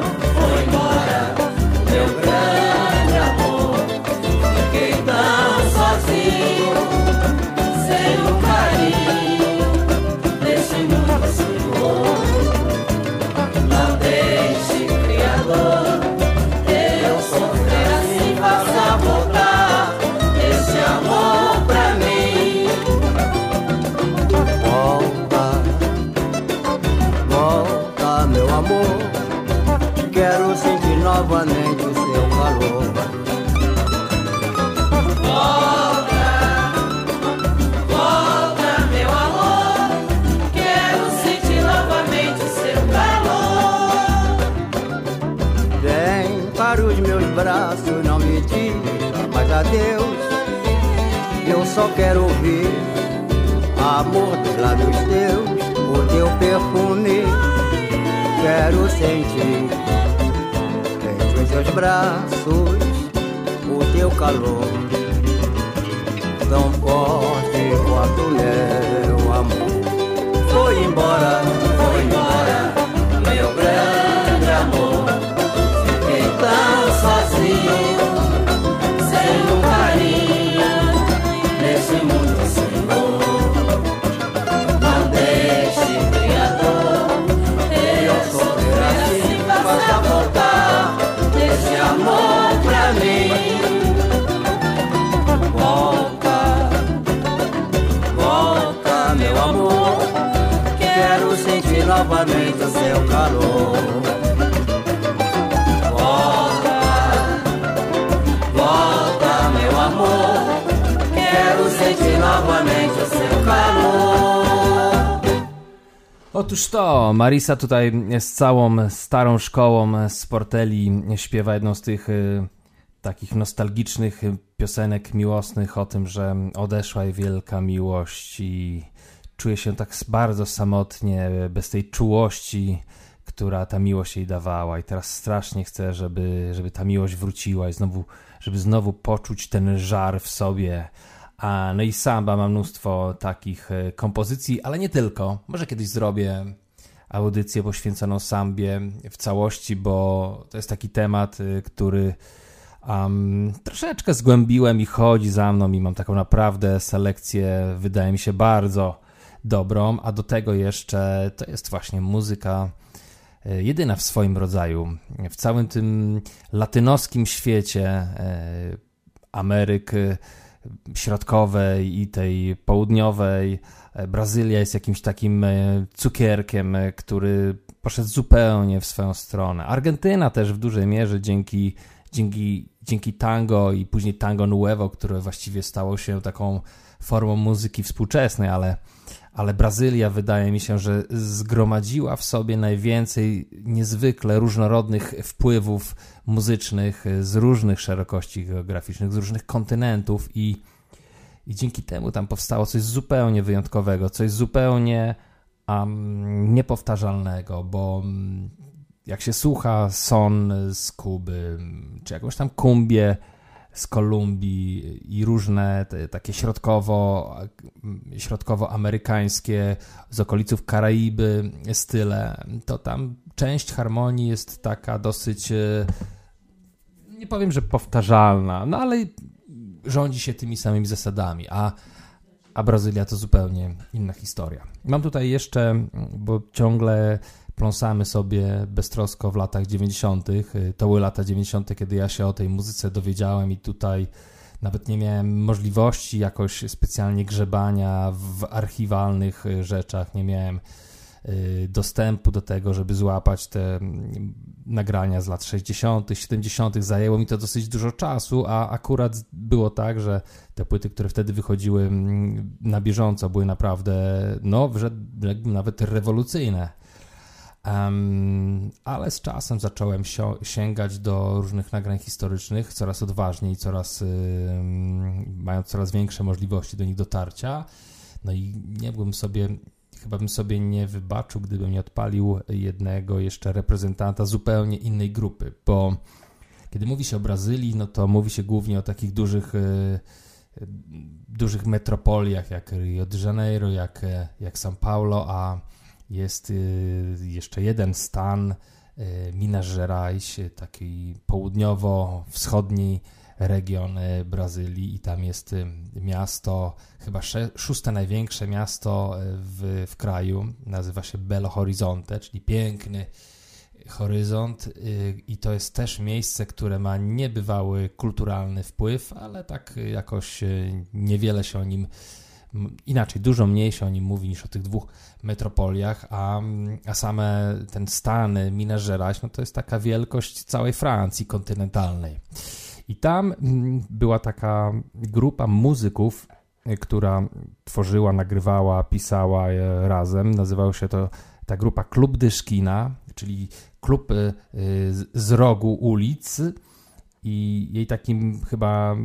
adeus. Eu só quero ouvir amor dos lábios teus, o teu perfume. Quero sentir entre os teus braços o teu calor. Tão forte quanto meu seu calor. Volta, volta, meu amor. Quero sentir novamente o seu calor. Otóż to, Marisa tutaj z całą starą szkołą z Porteli śpiewa jedną z tych y, takich nostalgicznych piosenek miłosnych o tym, że odeszła jej wielka miłość i czuje się tak bardzo samotnie, bez tej czułości, która ta miłość jej dawała. I teraz strasznie chce, żeby, żeby ta miłość wróciła i znowu, żeby znowu poczuć ten żar w sobie, A, no i samba ma mnóstwo takich e, kompozycji, ale nie tylko. Może kiedyś zrobię audycję poświęconą sambie w całości, bo to jest taki temat, e, który um, troszeczkę zgłębiłem i chodzi za mną i mam taką naprawdę selekcję, wydaje mi się bardzo dobrą, a do tego jeszcze to jest właśnie muzyka e, jedyna w swoim rodzaju. W całym tym latynoskim świecie e, Ameryk Środkowej i tej Południowej, e, Brazylia jest jakimś takim cukierkiem, który poszedł zupełnie w swoją stronę. Argentyna też w dużej mierze dzięki, dzięki, dzięki tango i później tango nuevo, które właściwie stało się taką formą muzyki współczesnej, ale ale Brazylia wydaje mi się, że zgromadziła w sobie najwięcej niezwykle różnorodnych wpływów muzycznych z różnych szerokości geograficznych, z różnych kontynentów i, i dzięki temu tam powstało coś zupełnie wyjątkowego, coś zupełnie um, niepowtarzalnego, bo mm, jak się słucha son z Kuby, czy jakąś tam kumbię, z Kolumbii i różne te, takie środkowo, środkowoamerykańskie z okoliców Karaiby style, to tam część harmonii jest taka dosyć e, nie powiem, że powtarzalna, no ale rządzi się tymi samymi zasadami, a, a Brazylia to zupełnie inna historia. Mam tutaj jeszcze, bo ciągle pląsamy sobie beztrosko w latach 90. To były lata 90., kiedy ja się o tej muzyce dowiedziałem i tutaj nawet nie miałem możliwości jakoś specjalnie grzebania w archiwalnych rzeczach, nie miałem y, dostępu do tego, żeby złapać te mm, nagrania z lat 60., 70., zajęło mi to dosyć dużo czasu, a akurat było tak, że te płyty, które wtedy wychodziły mm, na bieżąco, były naprawdę, no, nawet rewolucyjne. Um, ale z czasem zacząłem sięgać do różnych nagrań historycznych coraz odważniej, coraz, mając coraz większe możliwości do nich dotarcia. No i nie byłbym sobie, chyba bym sobie nie wybaczył, gdybym nie odpalił jednego jeszcze reprezentanta zupełnie innej grupy, bo kiedy mówi się o Brazylii, no to mówi się głównie o takich dużych, y, dużych metropoliach jak Rio de Janeiro, jak, jak São Paulo, a jest y, jeszcze jeden stan, y, Minas Gerais, taki południowo-wschodni region y, Brazylii i tam jest miasto, chyba szóste największe miasto w, w kraju, nazywa się Belo Horizonte, czyli piękny horyzont i to jest też miejsce, które ma niebywały kulturalny wpływ, ale tak jakoś niewiele się o nim inaczej, dużo mniej się o nim mówi niż o tych dwóch metropoliach, a, a same ten stan Minas Gerais, no to jest taka wielkość całej Francji kontynentalnej. I tam była taka grupa muzyków, y, która tworzyła, nagrywała, pisała razem. Nazywało się to ta grupa Klub Dyszkina, czyli klub y, z rogu ulic i jej takim chyba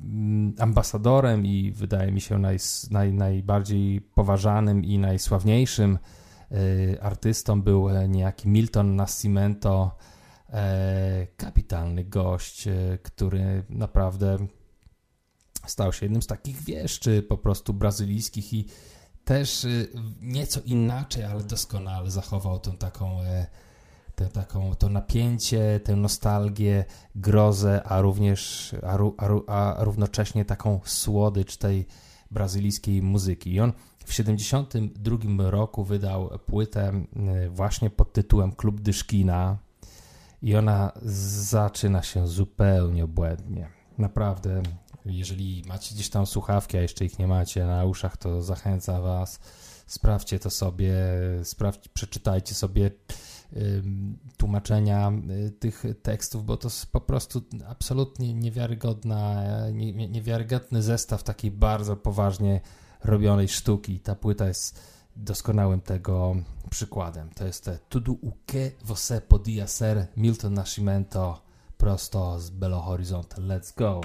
mm, ambasadorem i wydaje mi się naj, naj, najbardziej poważanym i najsławniejszym y, artystą był niejaki Milton Nascimento, e, kapitalny gość, e, który naprawdę stał się jednym z takich wieszczy po prostu brazylijskich i też nieco inaczej, ale doskonale zachował tą taką tę taką, to napięcie, tę nostalgię, grozę, a również, a, a, a równocześnie taką słodycz tej brazylijskiej muzyki. I on w 1972 roku wydał płytę właśnie pod tytułem Klub Dyszkina i ona zaczyna się zupełnie obłędnie. Naprawdę, jeżeli macie gdzieś tam słuchawki, a jeszcze ich nie macie na uszach, to zachęcam was, sprawdźcie to sobie, sprawdź, przeczytajcie sobie tłumaczenia y, tych tekstów, bo to jest po prostu absolutnie niewiarygodna, niewiarygodny zestaw takiej bardzo poważnie robionej sztuki. Ta płyta jest doskonałym tego przykładem. To jest te Tudo o que você podia ser Milton Nascimento prosto z Belo Horizonte. Let's go!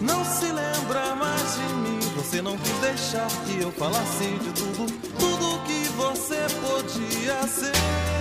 Não se lembra mais de mim. Você não quis deixar que eu falasse de tudo, tudo que você podia ser.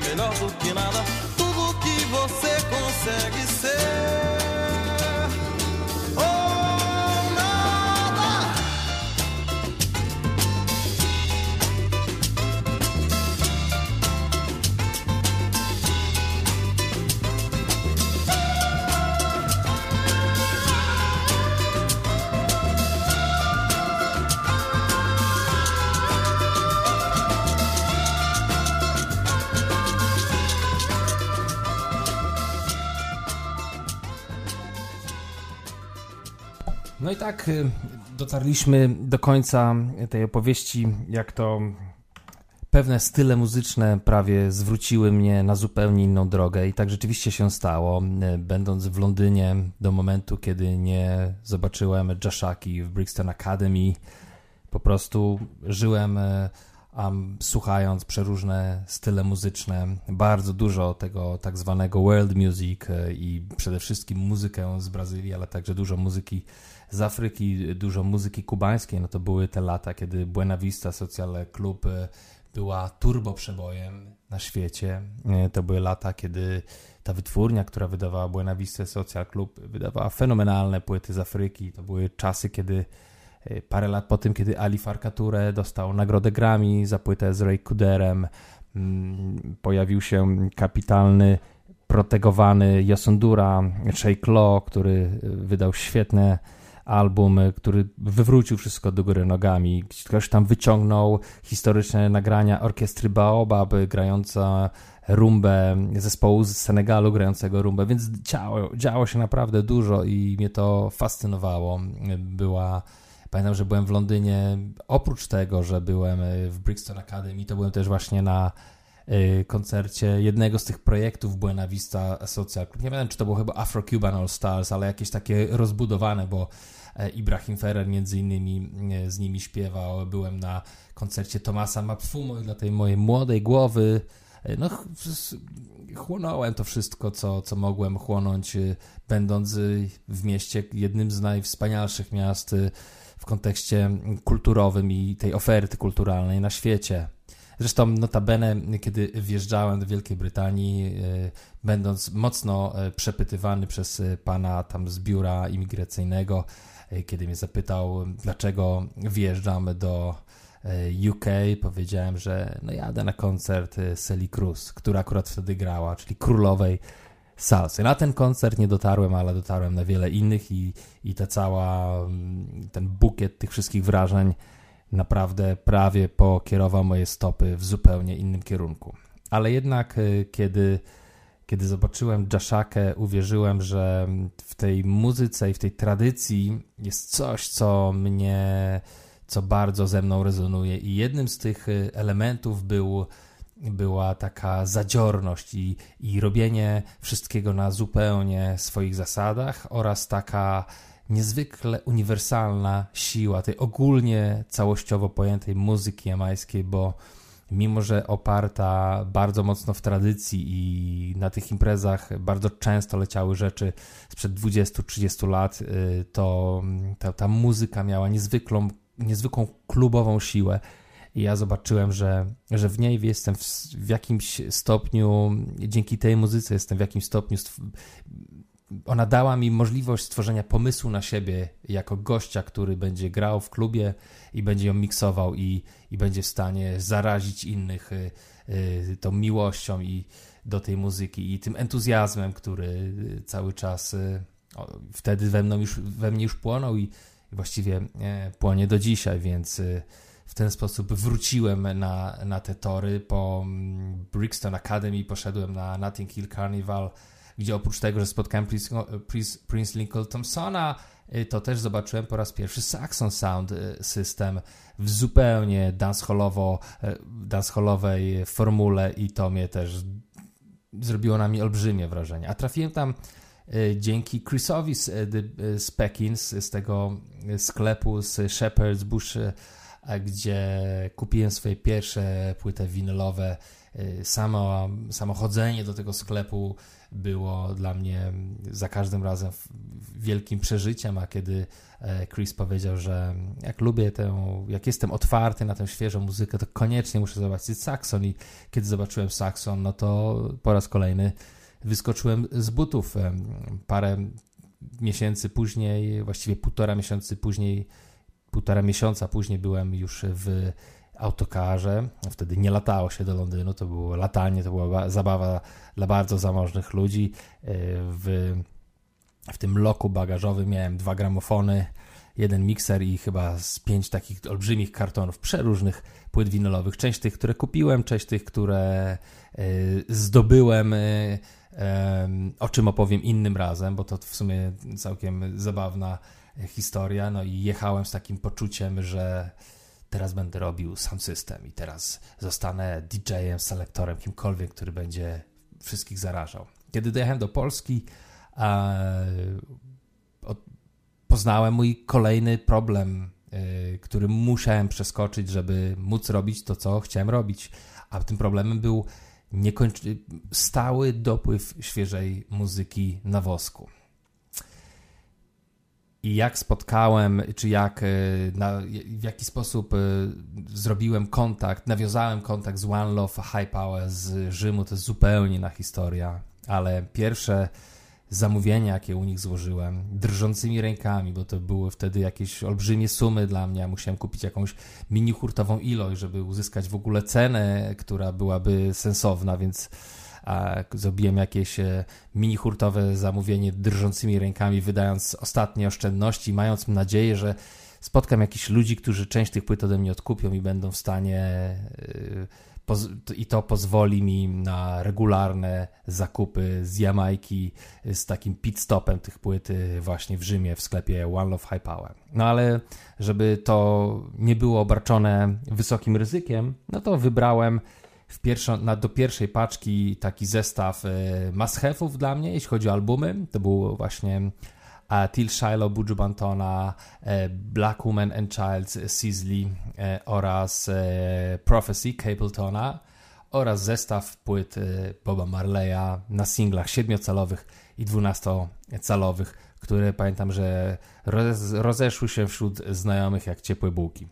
me love looking tak y, dotarliśmy do końca tej opowieści, jak to pewne style muzyczne prawie zwróciły mnie na zupełnie inną drogę i tak rzeczywiście się stało. Y, Będąc w Londynie do momentu, kiedy nie zobaczyłem Jaszaki w Brixton Academy, po prostu żyłem am, słuchając przeróżne style muzyczne, bardzo dużo tego tak zwanego world music i przede wszystkim muzykę z Brazylii, ale także dużo muzyki z Afryki, dużo muzyki kubańskiej. No to były te lata, kiedy Buena Vista Social Club y, była turbo przebojem na świecie. Y, To były lata, kiedy ta wytwórnia, która wydawała Buena Vista Social Club, wydawała fenomenalne płyty z Afryki. To były czasy, kiedy y, parę lat po tym, kiedy Ali Farkature dostał nagrodę Grammy za płytę z Ray Kuderem, mm, pojawił się kapitalny, protegowany Yasundura, Shake Law, który wydał świetne album, y, który wywrócił wszystko do góry nogami. Ktoś tam wyciągnął historyczne nagrania orkiestry Baobab grająca rumbę, zespołu z Senegalu grającego rumbę, więc działo, działo się naprawdę dużo i mnie to fascynowało. Była Pamiętam, że byłem w Londynie. Oprócz tego, że byłem y, w Brixton Academy, to byłem też właśnie na y, koncercie jednego z tych projektów Buena Vista Social Club. Nie wiem, czy to było chyba Afro-Cuban All Stars, ale jakieś takie rozbudowane, bo e, Ibrahim Ferrer między innymi e, z nimi śpiewał. Byłem na koncercie Tomasa Mapfumo i dla tej mojej młodej głowy e, no, chłonąłem to wszystko, co, co mogłem chłonąć, będąc w mieście, jednym z najwspanialszych miast w kontekście kulturowym i tej oferty kulturalnej na świecie. Zresztą notabene, kiedy wjeżdżałem do Wielkiej Brytanii, będąc mocno przepytywany przez pana tam z biura imigracyjnego, kiedy mnie zapytał, dlaczego wjeżdżam do y, UK, powiedziałem, że no jadę na koncert y, Sally Cruz, która akurat wtedy grała, czyli królowej salsy. Na ten koncert nie dotarłem, ale dotarłem na wiele innych i, i ta cała, mm, ten bukiet tych wszystkich wrażeń naprawdę prawie pokierował moje stopy w zupełnie innym kierunku. Ale jednak kiedy, kiedy zobaczyłem Jaszakę, uwierzyłem, że w tej muzyce i w tej tradycji jest coś, co mnie, co bardzo ze mną rezonuje. I jednym z tych y, elementów był, była taka zadziorność i, i robienie wszystkiego na zupełnie swoich zasadach oraz taka niezwykle uniwersalna siła tej ogólnie całościowo pojętej muzyki jamańskiej, bo mimo że oparta bardzo mocno w tradycji i na tych imprezach bardzo często leciały rzeczy sprzed 20-30 lat, y, to ta, ta muzyka miała niezwykłą, niezwykłą klubową siłę. I ja zobaczyłem, że, że w niej jestem w, w jakimś stopniu, dzięki tej muzyce jestem w jakimś stopniu ona dała mi możliwość stworzenia pomysłu na siebie jako gościa, który będzie grał w klubie i będzie ją miksował i, i będzie w stanie zarazić innych y, y, tą miłością i do tej muzyki i tym entuzjazmem, który y, cały czas wtedy we, mną już, we mnie już płonął i, i właściwie e, płonie do dzisiaj, więc w ten sposób wróciłem na, na te tory. Po mm, Brixton Academy poszedłem na Notting Hill Carnival gdzie oprócz tego, że spotkałem Prince, Lincoln Thompsona, y, to też zobaczyłem po raz pierwszy Saxon Sound y, System w zupełnie dancehallowo, y, dancehallowej formule i to mnie też zrobiło na mnie olbrzymie wrażenie. A trafiłem tam dzięki Chrisowi z, z Pekins, z tego sklepu z Shepherd's Bush, gdzie kupiłem swoje pierwsze płyty winylowe. Samo, samo chodzenie do tego sklepu było dla mnie za każdym razem wielkim przeżyciem, a kiedy e, Chris powiedział, że jak lubię tę, jak jestem otwarty na tę świeżą muzykę, to koniecznie muszę zobaczyć Saxon i kiedy zobaczyłem Saxon, no to po raz kolejny wyskoczyłem z butów. Parę miesięcy później, właściwie półtora miesiąca później, półtora miesiąca później byłem już w autokarze. Wtedy nie latało się do Londynu, to było latanie, to była zabawa dla bardzo zamożnych ludzi. E, w, w tym loku bagażowym miałem dwa gramofony, jeden mikser i chyba z pięć takich olbrzymich kartonów przeróżnych płyt winylowych. Część tych, które kupiłem, część tych, które e, zdobyłem, e, o czym opowiem innym razem, bo to w sumie całkiem zabawna historia. No i jechałem z takim poczuciem, że teraz będę robił sound system i teraz zostanę DJ-em, selektorem, kimkolwiek, który będzie wszystkich zarażał. Kiedy dojechałem do Polski, e, poznałem mój kolejny problem, e, który musiałem przeskoczyć, żeby móc robić to, co chciałem robić. A tym problemem był niekończy... stały dopływ świeżej muzyki na wosku i jak spotkałem, czy jak, e, na, w jaki sposób e, zrobiłem kontakt, nawiązałem kontakt z One Love High Power z Rzymu, to jest zupełnie inna historia, ale pierwsze zamówienia, jakie u nich złożyłem, drżącymi rękami, bo to były wtedy jakieś olbrzymie sumy dla mnie, musiałem kupić jakąś mini hurtową ilość, żeby uzyskać w ogóle cenę, która byłaby sensowna, więc zrobiłem jakieś e, mini hurtowe zamówienie drżącymi rękami, wydając ostatnie oszczędności, mając nadzieję, że spotkam jakichś ludzi, którzy część tych płyt ode mnie odkupią i będą w stanie e, i to pozwoli mi na regularne zakupy z Jamajki z takim pit stopem tych płyt właśnie w Rzymie w sklepie One Love High Power. No ale żeby to nie było obarczone wysokim ryzykiem, no to wybrałem w pierwszą, na, do pierwszej paczki taki zestaw e, must dla mnie, jeśli chodzi o albumy. To był właśnie e, Till Shiloh, Buju Bantona, e, Black Woman and Child, e, oraz Prophecy, Capletona oraz zestaw płyt Boba Marleya na singlach 7-calowych i 12-calowych, które pamiętam, że roz, rozeszły się wśród znajomych jak ciepłe bułki.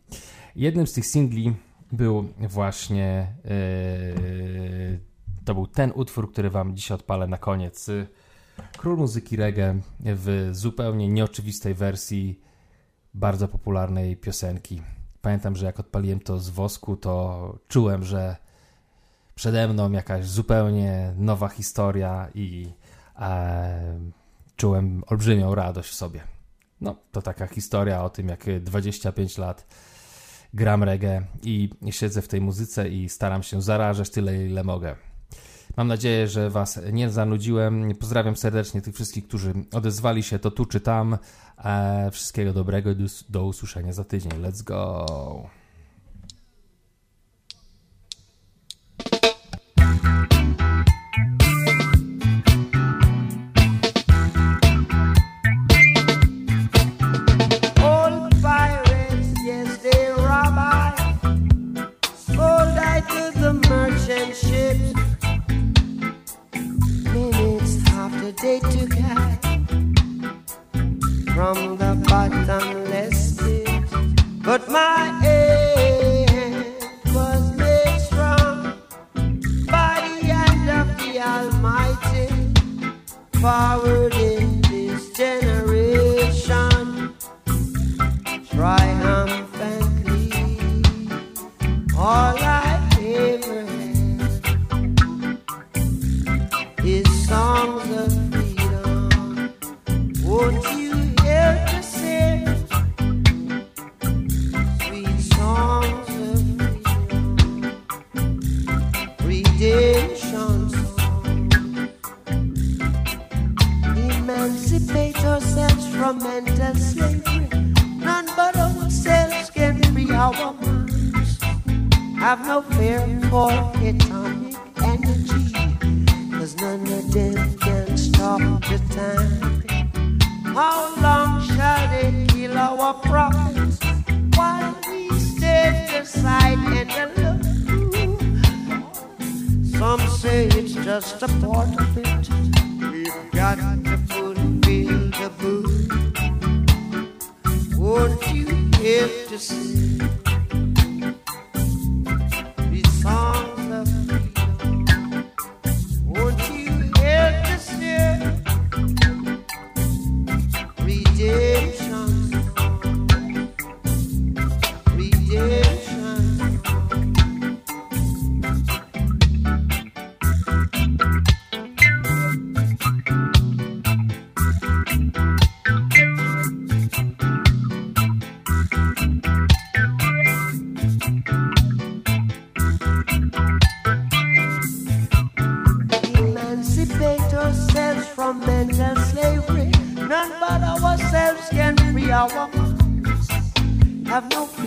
Jednym z tych singli był właśnie yy, to był ten utwór, który wam dzisiaj odpalę na koniec. Król muzyki reggae w zupełnie nieoczywistej wersji bardzo popularnej piosenki. Pamiętam, że jak odpaliłem to z wosku, to czułem, że przede mną jakaś zupełnie nowa historia i e, czułem olbrzymią radość w sobie. No, to taka historia o tym, jak 25 lat gram reggae i siedzę w tej muzyce i staram się zarażać tyle, ile mogę. Mam nadzieję, że Was nie zanudziłem. Pozdrawiam serdecznie tych wszystkich, którzy odezwali się to tu czy tam. E, wszystkiego dobrego i do usłyszenia za tydzień. Let's go!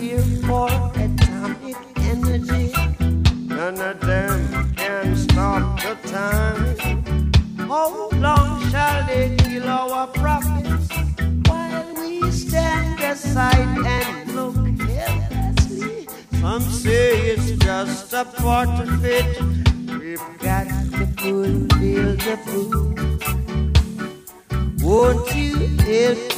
here for atomic energy. None of them can stop the time. How long shall they kill our prophets while we stand aside and look helplessly? Some say it's just a part of it. We've got to fulfill the proof. Won't you help